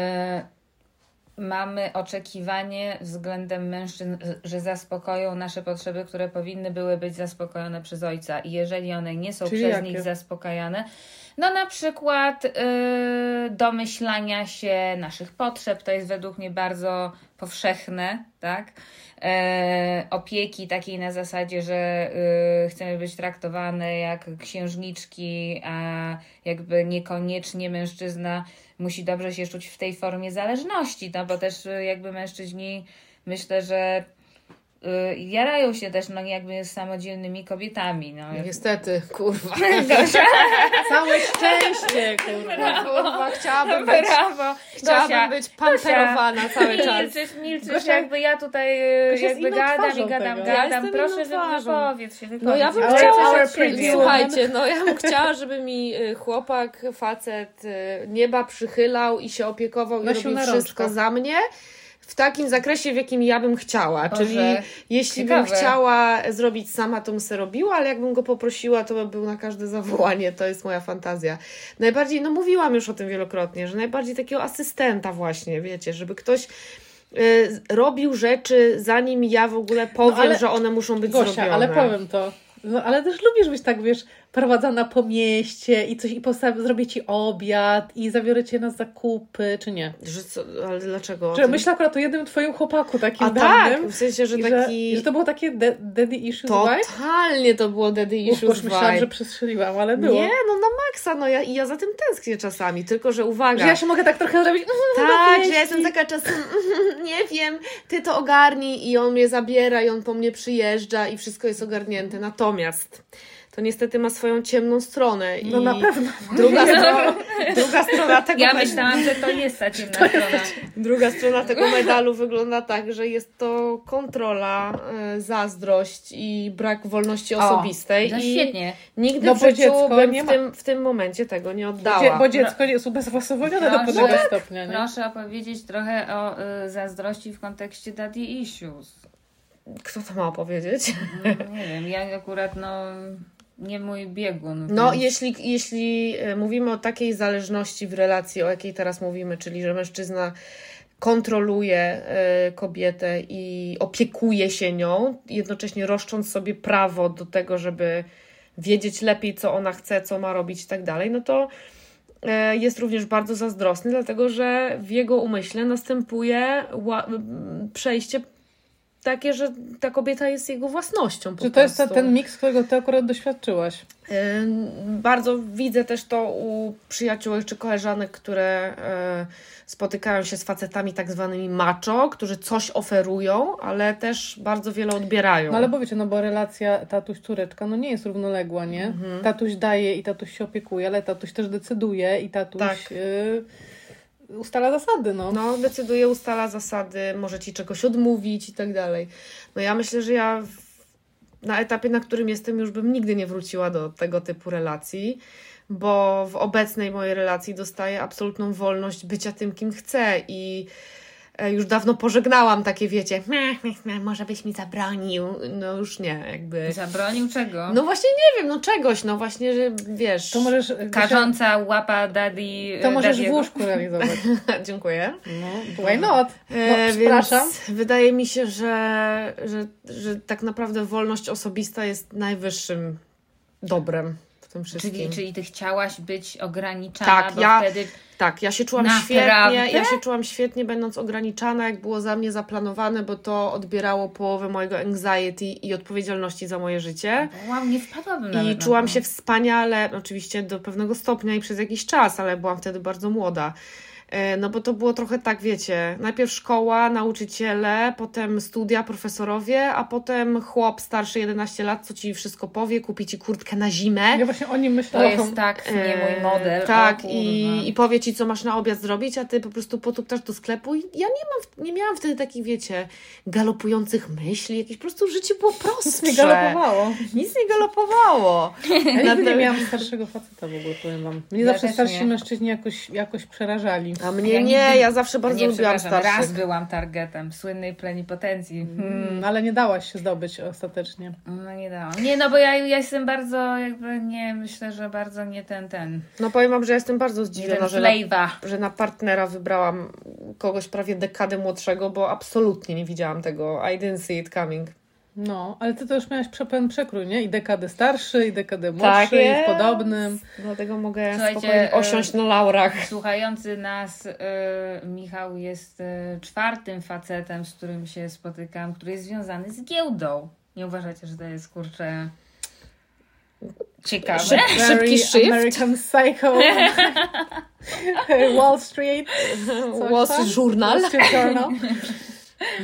mamy oczekiwanie względem mężczyzn, że zaspokoją nasze potrzeby, które powinny były być zaspokojone przez ojca. I jeżeli one nie są Czyli przez jakie? nich zaspokajane, no na przykład y, domyślania się naszych potrzeb, to jest według mnie bardzo powszechne, tak? E, opieki takiej na zasadzie, że y, chcemy być traktowane jak księżniczki, a jakby niekoniecznie mężczyzna musi dobrze się czuć w tej formie zależności, no bo też y, jakby mężczyźni myślę, że jarają się też no jakby z samodzielnymi kobietami. No. Niestety, kurwa. Całe szczęście, kurwa. kurwa chciałabym być, Brawo! chciałabym Gosia, być pamperowana cały czas. Milczysz, milczysz, Gosia- jakby ja tutaj y, Gosia jakby gadam i gadam, tego. Ja gadam. jestem Proszę, wypowiedz się, wypowiedz No ja bym. Ale chciała, słuchajcie, no ja bym chciała, żeby mi y, chłopak, facet y, nieba przychylał i się opiekował i Nosił robił na wszystko za mnie. W takim zakresie, w jakim ja bym chciała. Boże, Czyli jeśli bym ciekawe. chciała zrobić sama, to bym se robiła, ale jakbym go poprosiła, to by był na każde zawołanie. To jest moja fantazja. Najbardziej, no mówiłam już o tym wielokrotnie, że najbardziej takiego asystenta właśnie, wiecie, żeby ktoś y, robił rzeczy, zanim ja w ogóle powiem, ale- że one muszą być Gosia, zrobione. ale powiem to. No, ale też lubisz być tak, wiesz, prowadzona po mieście i coś i postaw, zrobię ci obiad i zabiorę cię na zakupy, czy nie? Że co, ale dlaczego? Że myślę akurat o jednym twoim chłopaku takim A tak, dawnym. w sensie, że taki... Że, że to było takie de- daddy issues? Totalnie to było Daddy Uf, Issues już myślałam, vibe. że przestrzeliłam, ale było. Nie, no no ja, ja za tym tęsknię czasami, tylko że uwaga. Że ja się mogę tak trochę zrobić. Tak, że ja jestem taka czasem, nie wiem, ty to ogarnij i on mnie zabiera i on po mnie przyjeżdża i wszystko jest ogarnięte. Natomiast to niestety ma swoją ciemną stronę. No i na pewno. Druga, strona, druga strona tego Ja medalu- myślałam, że to jest ta ciemna strona. Druga strona tego medalu wygląda tak, że jest to kontrola, e, zazdrość i brak wolności O, osobistej. No i świetnie. Nigdy No w bo życiu dziecko bym nie w ma- tym, w tym momencie tego nie oddała. Dzie- bo dziecko nie jest ubezwłasowolnione do Proszę. pewnego stopnia, nie? Proszę opowiedzieć trochę o y, zazdrości w kontekście daddy issues. Kto to ma opowiedzieć? No, nie wiem, ja akurat no nie mój biegun. No, więc- jeśli, jeśli e, mówimy o takiej zależności w relacji, o jakiej teraz mówimy, czyli że mężczyzna kontroluje e, kobietę i opiekuje się nią, jednocześnie roszcząc sobie prawo do tego, żeby wiedzieć lepiej, co ona chce, co ma robić i tak dalej, no to e, jest również bardzo zazdrosny, dlatego że w jego umyśle następuje przejście takie, że ta kobieta jest jego własnością. Po Czy to jest prostu. ten miks, którego ty akurat doświadczyłaś? Ym, Bardzo widzę też to u przyjaciółek czy koleżanek, które e, spotykają się z facetami tak zwanymi macho, którzy coś oferują, ale też bardzo wiele odbierają. No ale bo wiecie, no bo relacja tatuś-córeczka no nie jest równoległa, nie? Mhm. Tatuś daje i tatuś się opiekuje, ale tatuś też decyduje i tatuś Tak. y, ustala zasady, no. No, decyduje, ustala zasady, może ci czegoś odmówić i tak dalej. No ja myślę, że ja na etapie, na którym jestem, już bym nigdy nie wróciła do tego typu relacji, bo w obecnej mojej relacji dostaję absolutną wolność bycia tym, kim chcę i już dawno pożegnałam takie, wiecie, może byś mi zabronił. No już nie, jakby. Zabronił czego? No właśnie nie wiem, no czegoś, no właśnie, że wiesz. To możesz... Gosia, Karząca łapa daddy. To możesz w daddy'ego. łóżku realizować. Dziękuję. No, why not? No, E, przepraszam. Więc wydaje mi się, że, że, że tak naprawdę wolność osobista jest najwyższym dobrem w tym wszystkim. Czyli, czyli ty chciałaś być ograniczana, Tak, ja- wtedy Tak, ja się czułam Naprawdę? świetnie. Ja się czułam świetnie, będąc ograniczana, jak było za mnie zaplanowane, bo to odbierało połowę mojego anxiety i odpowiedzialności za moje życie. wow, nie wpadłabym nawet I na czułam się wspaniale, oczywiście do pewnego stopnia i przez jakiś czas, ale byłam wtedy bardzo młoda. E, No bo to było trochę tak, wiecie, najpierw szkoła, nauczyciele, potem studia, profesorowie, a potem chłop starszy 11 lat, co ci wszystko powie, kupi ci kurtkę na zimę. Ja właśnie o nim To myślałam. jest tak nie E, mój model. Tak, i, i powie ci, co masz na obiad zrobić, a ty po prostu potuptasz do sklepu. I ja nie, mam, nie miałam wtedy takich, wiecie, galopujących myśli, jakieś po prostu życie było prostsze. Nie galopowało. Nic nie galopowało. Ja nigdy nie miałam starszego faceta w ogóle, powiem wam. Mnie Ja zawsze starsi nie. mężczyźni jakoś, jakoś przerażali. A mnie Ja nie, nigdy- ja zawsze bardzo nie, lubiłam starszych. raz byłam targetem słynnej plenipotencji. Hmm. Mm, ale nie dałaś się zdobyć ostatecznie. No nie dałam. Nie, no bo ja, ja jestem bardzo jakby, nie, myślę, że bardzo nie ten, ten, No powiem wam, że jestem bardzo zdziwiona, że na, że na partnera wybrałam kogoś prawie dekadę młodszego, bo absolutnie nie widziałam tego. I didn't see it coming. No, ale ty to już miałaś prze- pełen przekrój, nie? I dekadę starszy, i dekadę Tak młodszy, i jest. w podobnym. Dlatego mogę Słuchajcie, spokojnie e, osiąść na laurach. Słuchający nas y, Michał jest y, czwartym facetem, z którym się spotykam, który jest związany z giełdą. Nie uważacie, że to jest kurczę ciekawe? Szyb- Very Szybki shift. American Psycho. Wall Street. Wall? Street Journal. Wall Street Journal.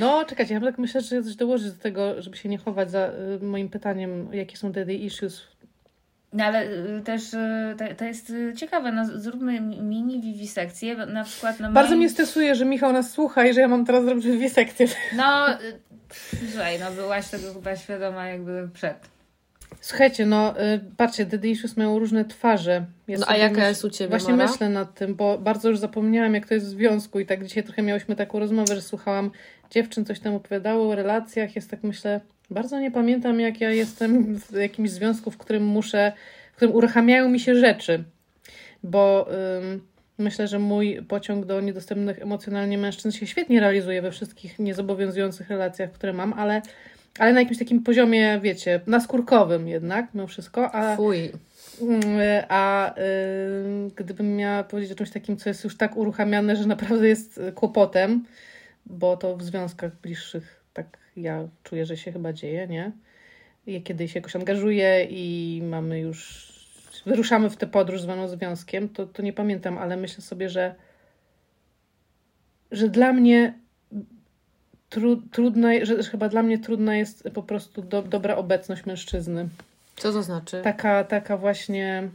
No, czekajcie, ja tak myślę, że coś dołożyć do tego, żeby się nie chować za y, moim pytaniem, jakie są daddy issues. No ale y, też y, to, to jest y, ciekawe, no zróbmy mi- mini wiwisekcję, na przykład no Bardzo moim- mnie stresuje, że Michał nas słucha i że ja mam teraz zrobić wiwisekcję. No, słuchaj, no byłaś tego chyba świadoma jakby przed. Słuchajcie, no patrzcie, daddy issues mają różne twarze. Ja No a jaka myśl- jest u Ciebie, Właśnie Mara? myślę nad tym, bo bardzo już zapomniałam, jak to jest w związku i tak dzisiaj trochę miałyśmy taką rozmowę, że słuchałam dziewczyn, coś tam opowiadało o relacjach. Jest tak, myślę, bardzo nie pamiętam, jak ja jestem w jakimś związku, w którym muszę, w którym uruchamiają mi się rzeczy, bo ym, myślę, że mój pociąg do niedostępnych emocjonalnie mężczyzn się świetnie realizuje we wszystkich niezobowiązujących relacjach, które mam, ale, ale na jakimś takim poziomie, wiecie, naskórkowym jednak, mimo wszystko, a Fuj. Mm, A y, gdybym miała powiedzieć o czymś takim, co jest już tak uruchamiane, że naprawdę jest y, kłopotem, bo to w związkach bliższych tak ja czuję, że się chyba dzieje, nie? I kiedy się jakoś angażuję i mamy już, wyruszamy w tę podróż zwaną związkiem, to, to nie pamiętam, ale myślę sobie, że, że dla mnie tru, trudna, że, że chyba dla mnie trudna jest po prostu do, dobra obecność mężczyzny. Co to znaczy? Taka, taka właśnie.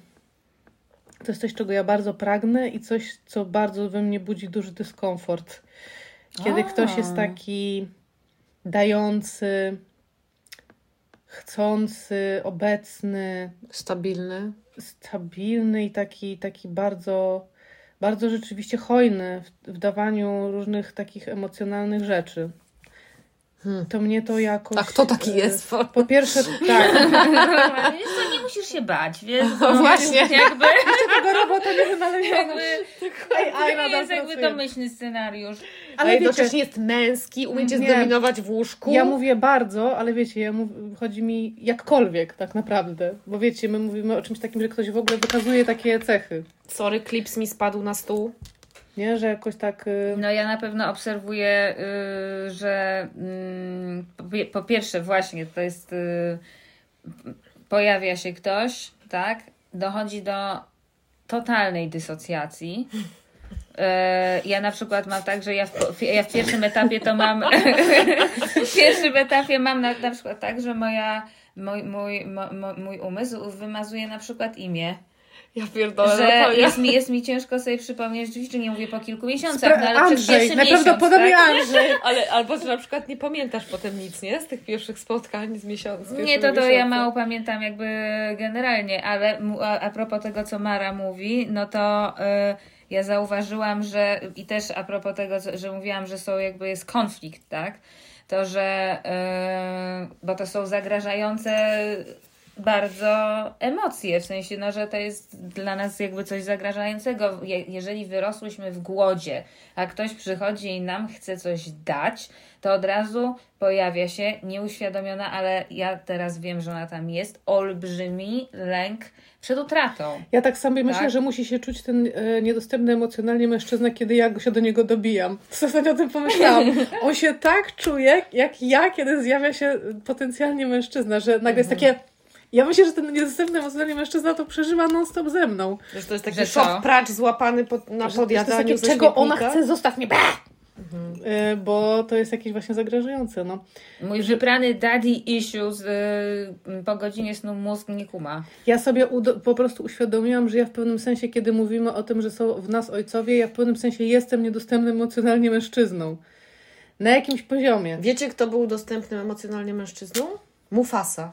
To jest coś, czego ja bardzo pragnę i coś, co bardzo we mnie budzi duży dyskomfort. Kiedy A. ktoś jest taki dający, chcący, obecny, Stabilny. stabilny i taki, taki bardzo, bardzo rzeczywiście hojny w, w dawaniu różnych takich emocjonalnych rzeczy. Hmm. To mnie to jakoś. A kto taki e, jest? Po pierwsze, tak. Wiesz co, nie musisz się bać, wiesz? No właśnie. Jakby, Tego robota nie wynaleziono. jakby Ej, to nie jest jakby domyślny scenariusz. Ale wiecie, jednocześnie jest męski, umie cię Nie. zdominować w łóżku. ja mówię bardzo, ale wiecie, ja mów, chodzi mi jakkolwiek tak naprawdę. Bo wiecie, my mówimy o czymś takim, że ktoś w ogóle wykazuje takie cechy. Sorry, klips mi spadł na stół. Nie, że jakoś tak... y, No ja na pewno obserwuję, y, że mm, po, po pierwsze właśnie to jest y, pojawia się ktoś, tak? Dochodzi do totalnej dysocjacji. Y, Ja na przykład mam tak, że ja w, ja w pierwszym etapie to mam w pierwszym etapie mam na, na przykład tak, że moja mój, mój, mo, mój umysł wymazuje na przykład imię. Ja pierdolę. że jest mi, jest mi ciężko sobie przypomnieć, rzeczywiście nie mówię po kilku miesiącach, Spra- no, ale przez Andrzej, pierwszy najprawdopodobniej miesiąc, tak? Andrzej. Ale albo że na przykład nie pamiętasz potem nic, nie? Z tych pierwszych spotkań z miesiąca. Nie, to, to ja mało pamiętam jakby generalnie, ale a, a propos tego, co Mara mówi, no to y, ja zauważyłam, że i też a propos tego, że mówiłam, że są jakby jest konflikt, tak? To, że y, bo to są zagrażające bardzo emocje, w sensie, no, że to jest dla nas jakby coś zagrażającego. Je, jeżeli wyrosłyśmy w głodzie, a ktoś przychodzi i nam chce coś dać, to od razu pojawia się nieuświadomiona, ale ja teraz wiem, że ona tam jest, olbrzymi lęk przed utratą. Ja tak sobie myślę, Tak? że musi się czuć ten e, niedostępny emocjonalnie mężczyzna, kiedy ja się do niego dobijam. Ostatnio o tym pomyślałam. On się tak czuje, jak ja, kiedy zjawia się potencjalnie mężczyzna, że nagle jest takie... Ja myślę, że ten niedostępny emocjonalnie mężczyzna to przeżywa non-stop ze mną. Że to jest taki szok pracz złapany pod, na podjadaniu czego ona chce, zostaw mnie. Bah! E, Bo to jest jakieś właśnie zagrażające. No. Mój wybrany daddy issues y, po godzinie snu mózg nie kuma. Ja sobie po prostu uświadomiłam, że ja w pewnym sensie, kiedy mówimy o tym, że są w nas ojcowie, ja w pewnym sensie jestem niedostępnym emocjonalnie mężczyzną. Na jakimś poziomie. Wiecie, kto był dostępnym emocjonalnie mężczyzną? Mufasa.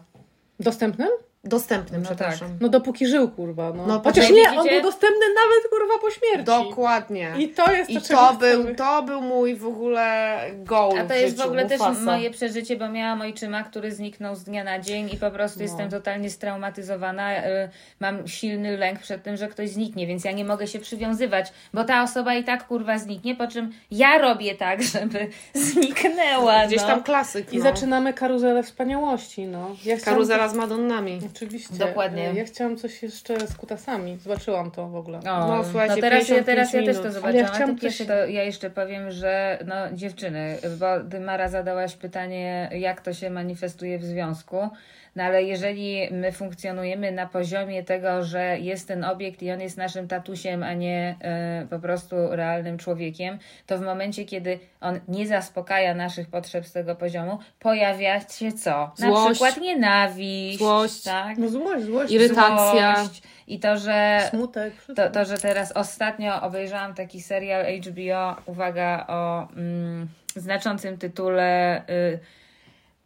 Dostępnym? Dostępnym, No przepraszam. No dopóki żył, kurwa. No. No, Chociaż nie, on widzicie? był dostępny nawet, kurwa, po śmierci. Dokładnie. I to jest I to, czego to był, to był mój w ogóle goal A to jest w życiu, ogóle też Mufasa. moje przeżycie, bo miałam ojczyma, który zniknął z dnia na dzień i po prostu No. jestem totalnie straumatyzowana. Y, Mam silny lęk przed tym, że ktoś zniknie, więc ja nie mogę się przywiązywać, bo ta osoba i tak kurwa zniknie, po czym ja robię tak, żeby zniknęła. Gdzieś no. tam klasyk, I no. zaczynamy karuzelę wspaniałości, no. Ja chciałam- Karuzela z Madonnami. Oczywiście. Dokładnie. Ja chciałam coś jeszcze z kutasami. Zobaczyłam to w ogóle. O, No, słuchajcie, no teraz, ja, 55 teraz ja też to zobaczyłam. ja chciałam coś- to ja jeszcze powiem, że no dziewczyny, bo ty Mara zadałaś pytanie, jak to się manifestuje w związku. No ale jeżeli my funkcjonujemy na poziomie tego, że jest ten obiekt i on jest naszym tatusiem, a nie e, po prostu realnym człowiekiem, to w momencie, kiedy on nie zaspokaja naszych potrzeb z tego poziomu, pojawia się co? Na Złość. przykład nienawiść, Złość. tak? No złość, złość. Irytacja. Złość. I to, że Smutek. to, to, że teraz ostatnio obejrzałam taki serial HBO, uwaga, o mm, znaczącym tytule y,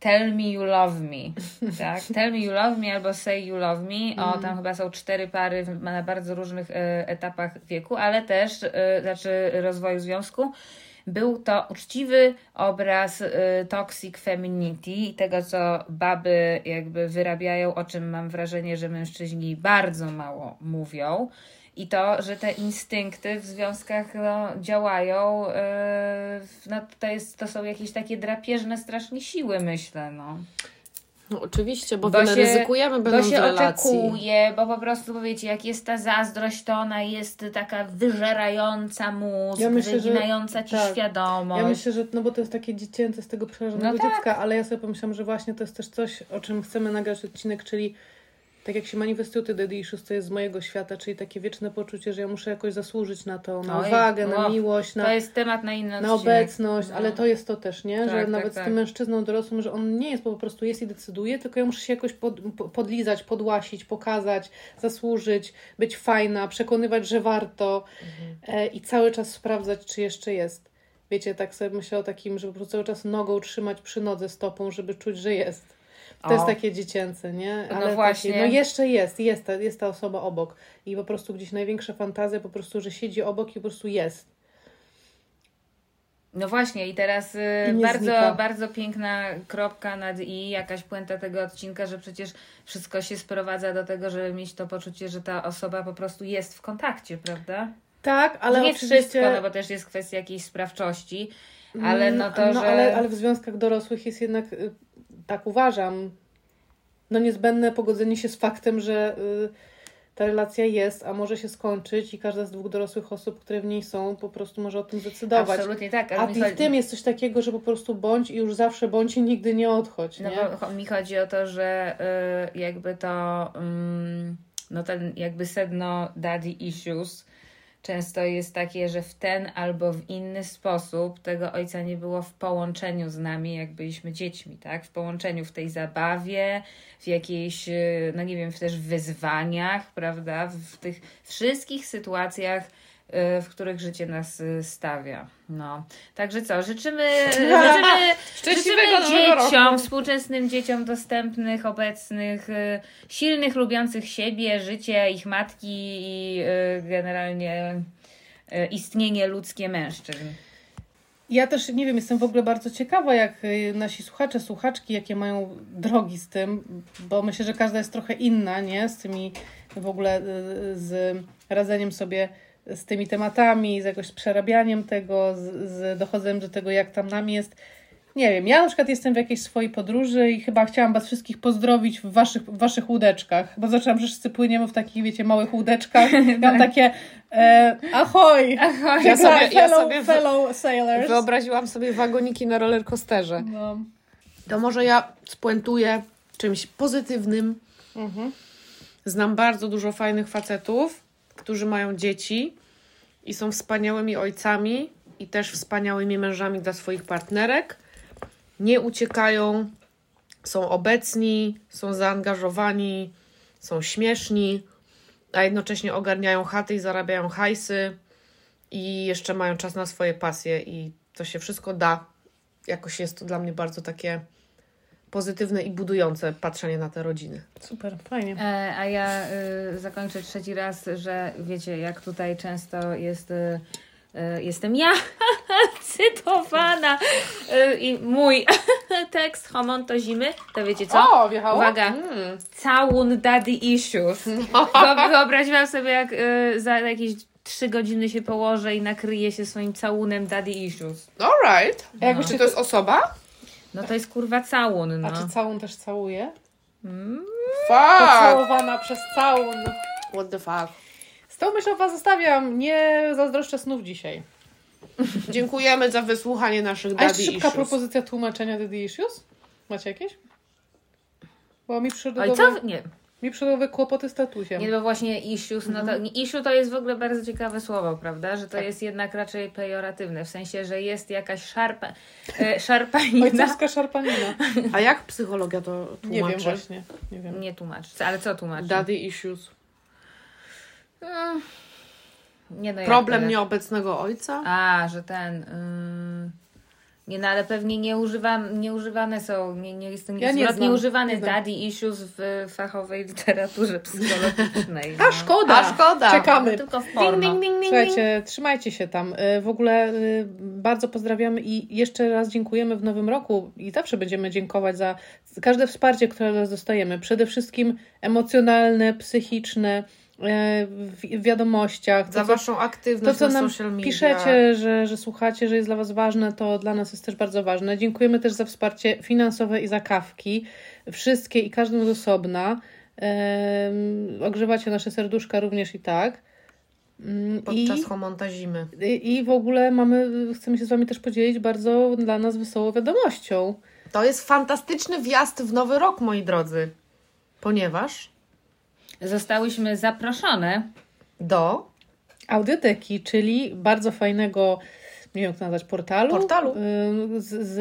Tell Me You Love Me. Tak? Tell Me You Love Me albo Say You Love Me. O, tam chyba są cztery pary na bardzo różnych y, etapach wieku, ale też, y, znaczy rozwoju związku. Był to uczciwy obraz y, toxic femininity i tego, co baby jakby wyrabiają, o czym mam wrażenie, że mężczyźni bardzo mało mówią. I to, że te instynkty w związkach no, działają, yy, no, to, jest, to są jakieś takie drapieżne strasznie siły, myślę. No. No oczywiście, bo, Bo my się- ryzykujemy Bo będąc się oczekuje, bo po prostu powiecie, jak jest ta zazdrość, to ona jest taka wyżerająca mózg, Ja myślę, że- wyginająca ci tak. świadomość. Ja myślę, że no bo to jest takie dziecięce z tego przerażonego No tak. dziecka, ale ja sobie pomyślałam, że właśnie to jest też coś, o czym chcemy nagrać odcinek, czyli tak jak się manifestują te daddy issues, to jest z mojego świata, czyli takie wieczne poczucie, że ja muszę jakoś zasłużyć na to, na Oj, uwagę, na miłość, na, To jest temat na inny na obecność, No. ale to jest to też, nie? Tak, że tak, nawet tak. z tym mężczyzną dorosłym, że on nie jest, po prostu jest i decyduje, tylko ja muszę się jakoś pod, po- podlizać, podłasić, pokazać, zasłużyć, być fajna, przekonywać, że warto Mhm. e, i cały czas sprawdzać, czy jeszcze jest. Wiecie, tak sobie myślę o takim, żeby po prostu cały czas nogą trzymać przy nodze stopą, żeby czuć, że jest. To O. jest takie dziecięce, nie? No Ale właśnie. Takie, no jeszcze jest, jest ta, jest ta osoba obok. I po prostu gdzieś największa fantazja po prostu, że siedzi obok i po prostu jest. No właśnie i teraz y, I bardzo, znika. bardzo piękna kropka nad i, jakaś puenta tego odcinka, że przecież wszystko się sprowadza do tego, żeby mieć to poczucie, że ta osoba po prostu jest w kontakcie, prawda? Tak, ale nie oczywiście... wszystko, no bo też jest kwestia jakiejś sprawczości, ale no to, no, że... ale, ale w związkach dorosłych jest jednak, y, tak uważam, no niezbędne pogodzenie się z faktem, że y, ta relacja jest, a może się skończyć i każda z dwóch dorosłych osób, które w niej są, po prostu może o tym zdecydować. Absolutnie tak, A chodzi- w tym jest coś takiego, że po prostu bądź i już zawsze bądź i nigdy nie odchodź, No nie? bo cho- mi chodzi o to, że y, jakby to, ym, no ten jakby sedno daddy issues, często jest takie, że w ten albo w inny sposób tego ojca nie było w połączeniu z nami, jak byliśmy dziećmi, tak? W połączeniu w tej zabawie, w jakiejś, y, no nie wiem, też wyzwaniach, prawda? W tych wszystkich sytuacjach, w których życie nas y, stawia. No. Także co, życzymy, życzymy, życzymy dzieciom, współczesnym dzieciom dostępnych, obecnych, y, silnych, lubiących siebie, życie, ich matki i y, generalnie y, istnienie ludzkie mężczyzn. Ja też nie wiem, jestem w ogóle bardzo ciekawa, jak y, nasi słuchacze, słuchaczki, jakie mają drogi z tym, bo myślę, że każda jest trochę inna, nie? Z tymi w ogóle y, z radzeniem sobie z tymi tematami, z jakoś przerabianiem tego, z, z dochodzeniem do tego, jak tam nam jest. Nie wiem, ja na przykład jestem w jakiejś swojej podróży i chyba chciałam Was wszystkich pozdrowić w Waszych, w waszych łódeczkach, bo zaczęłam, że wszyscy płyniemy w takich, wiecie, małych łódeczkach. Ja mam takie e, ahoj! Ahoj. Ja sobie- ja fellow, sobie w- fellow sailors. Wyobraziłam sobie wagoniki na rollercoasterze. No. To może ja spuentuję czymś pozytywnym. Mhm. Znam bardzo dużo fajnych facetów, którzy mają dzieci i są wspaniałymi ojcami i też wspaniałymi mężami dla swoich partnerek. Nie uciekają, są obecni, są zaangażowani, są śmieszni, a jednocześnie ogarniają chaty i zarabiają hajsy i jeszcze mają czas na swoje pasje i to się wszystko da. Jakoś jest to dla mnie bardzo takie pozytywne i budujące patrzenie na te rodziny. Super, fajnie. E, a ja y, zakończę trzeci raz, że wiecie, jak tutaj często jest. Y, y, Jestem ja cytowana y, i mój tekst Homon to zimy, to wiecie co? O, wjechało? Uwaga, Mm. całun daddy issues. Wyob- Wyobraziłam sobie, jak y, za jakieś trzy godziny się położę i nakryję się swoim całunem daddy issues. Alright. A jakbyś Czy to jest osoba? No to jest kurwa całun, no. A czy całun też całuje? Fuck! Pocałowana przez całun. What the fuck? Z tą myślą Was zostawiam. Nie zazdroszczę snów dzisiaj. Dziękujemy za wysłuchanie naszych A jeszcze daddy szybka issues. propozycja tłumaczenia Daddy Issues? Macie jakieś? Bo mi przyszły do co? Nie. Mi głowy kłopoty z tatusiem. Nie, bo właśnie issues, no to issue to jest w ogóle bardzo ciekawe słowo, prawda? Że to jest jednak raczej pejoratywne, w sensie, że jest jakaś szarpa, e, szarpanina. Ojcowska szarpanina. A jak psychologia to tłumaczy? Nie wiem właśnie. Nie wiem. Nie tłumacz. Ale co tłumacz? Daddy issues. Mm. Nie no, Problem nieobecnego ojca? A, że ten... ym, Nie, no ale pewnie nie, używam, nie używane są, nie, nie jest ten Ja nie zwrot nieużywany nie daddy issues w fachowej literaturze psychologicznej. A szkoda! A szkoda! Czekamy. Tylko w porno. Słuchajcie, trzymajcie się tam. Y, W ogóle y, bardzo pozdrawiamy i jeszcze raz dziękujemy w nowym roku i zawsze będziemy dziękować za każde wsparcie, które dostajemy. Przede wszystkim emocjonalne, psychiczne, w w wiadomościach. Za To, co- waszą to, aktywność co na nam social media. piszecie, że, że słuchacie, że jest dla Was ważne, to dla nas jest też bardzo ważne. Dziękujemy też za wsparcie finansowe i za kawki. Wszystkie i każdą z osobna. Ogrzewacie nasze serduszka również i tak. Mm, Podczas I, homonta zimy. i, I w ogóle mamy, chcemy się z Wami też podzielić bardzo dla nas wesołą wiadomością. To jest fantastyczny wjazd w nowy rok, moi drodzy. Ponieważ Zostałyśmy zaproszone do Audioteki, czyli bardzo fajnego, nie wiem jak to nazwać, portalu. Portalu. y, Z, z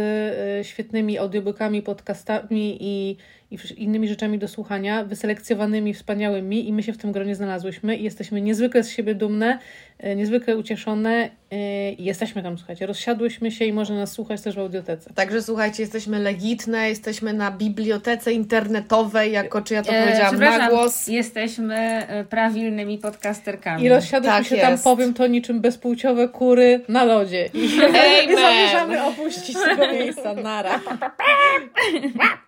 y, świetnymi audiobookami, podcastami i, i innymi rzeczami do słuchania, wyselekcjonowanymi, wspaniałymi i my się w tym gronie znalazłyśmy i jesteśmy niezwykle z siebie dumne, niezwykle ucieszone i jesteśmy tam, słuchajcie, rozsiadłyśmy się i można nas słuchać też w audiotece. Także słuchajcie, jesteśmy legitne, jesteśmy na bibliotece internetowej, jako czy ja to E, powiedziałam na przepraszam, głos. Jesteśmy e, prawilnymi podcasterkami. I rozsiadłyśmy Tak się tam, jest. powiem to, niczym bezpłciowe kury na lodzie. I. I zamierzamy opuścić tego miejsca. Nara.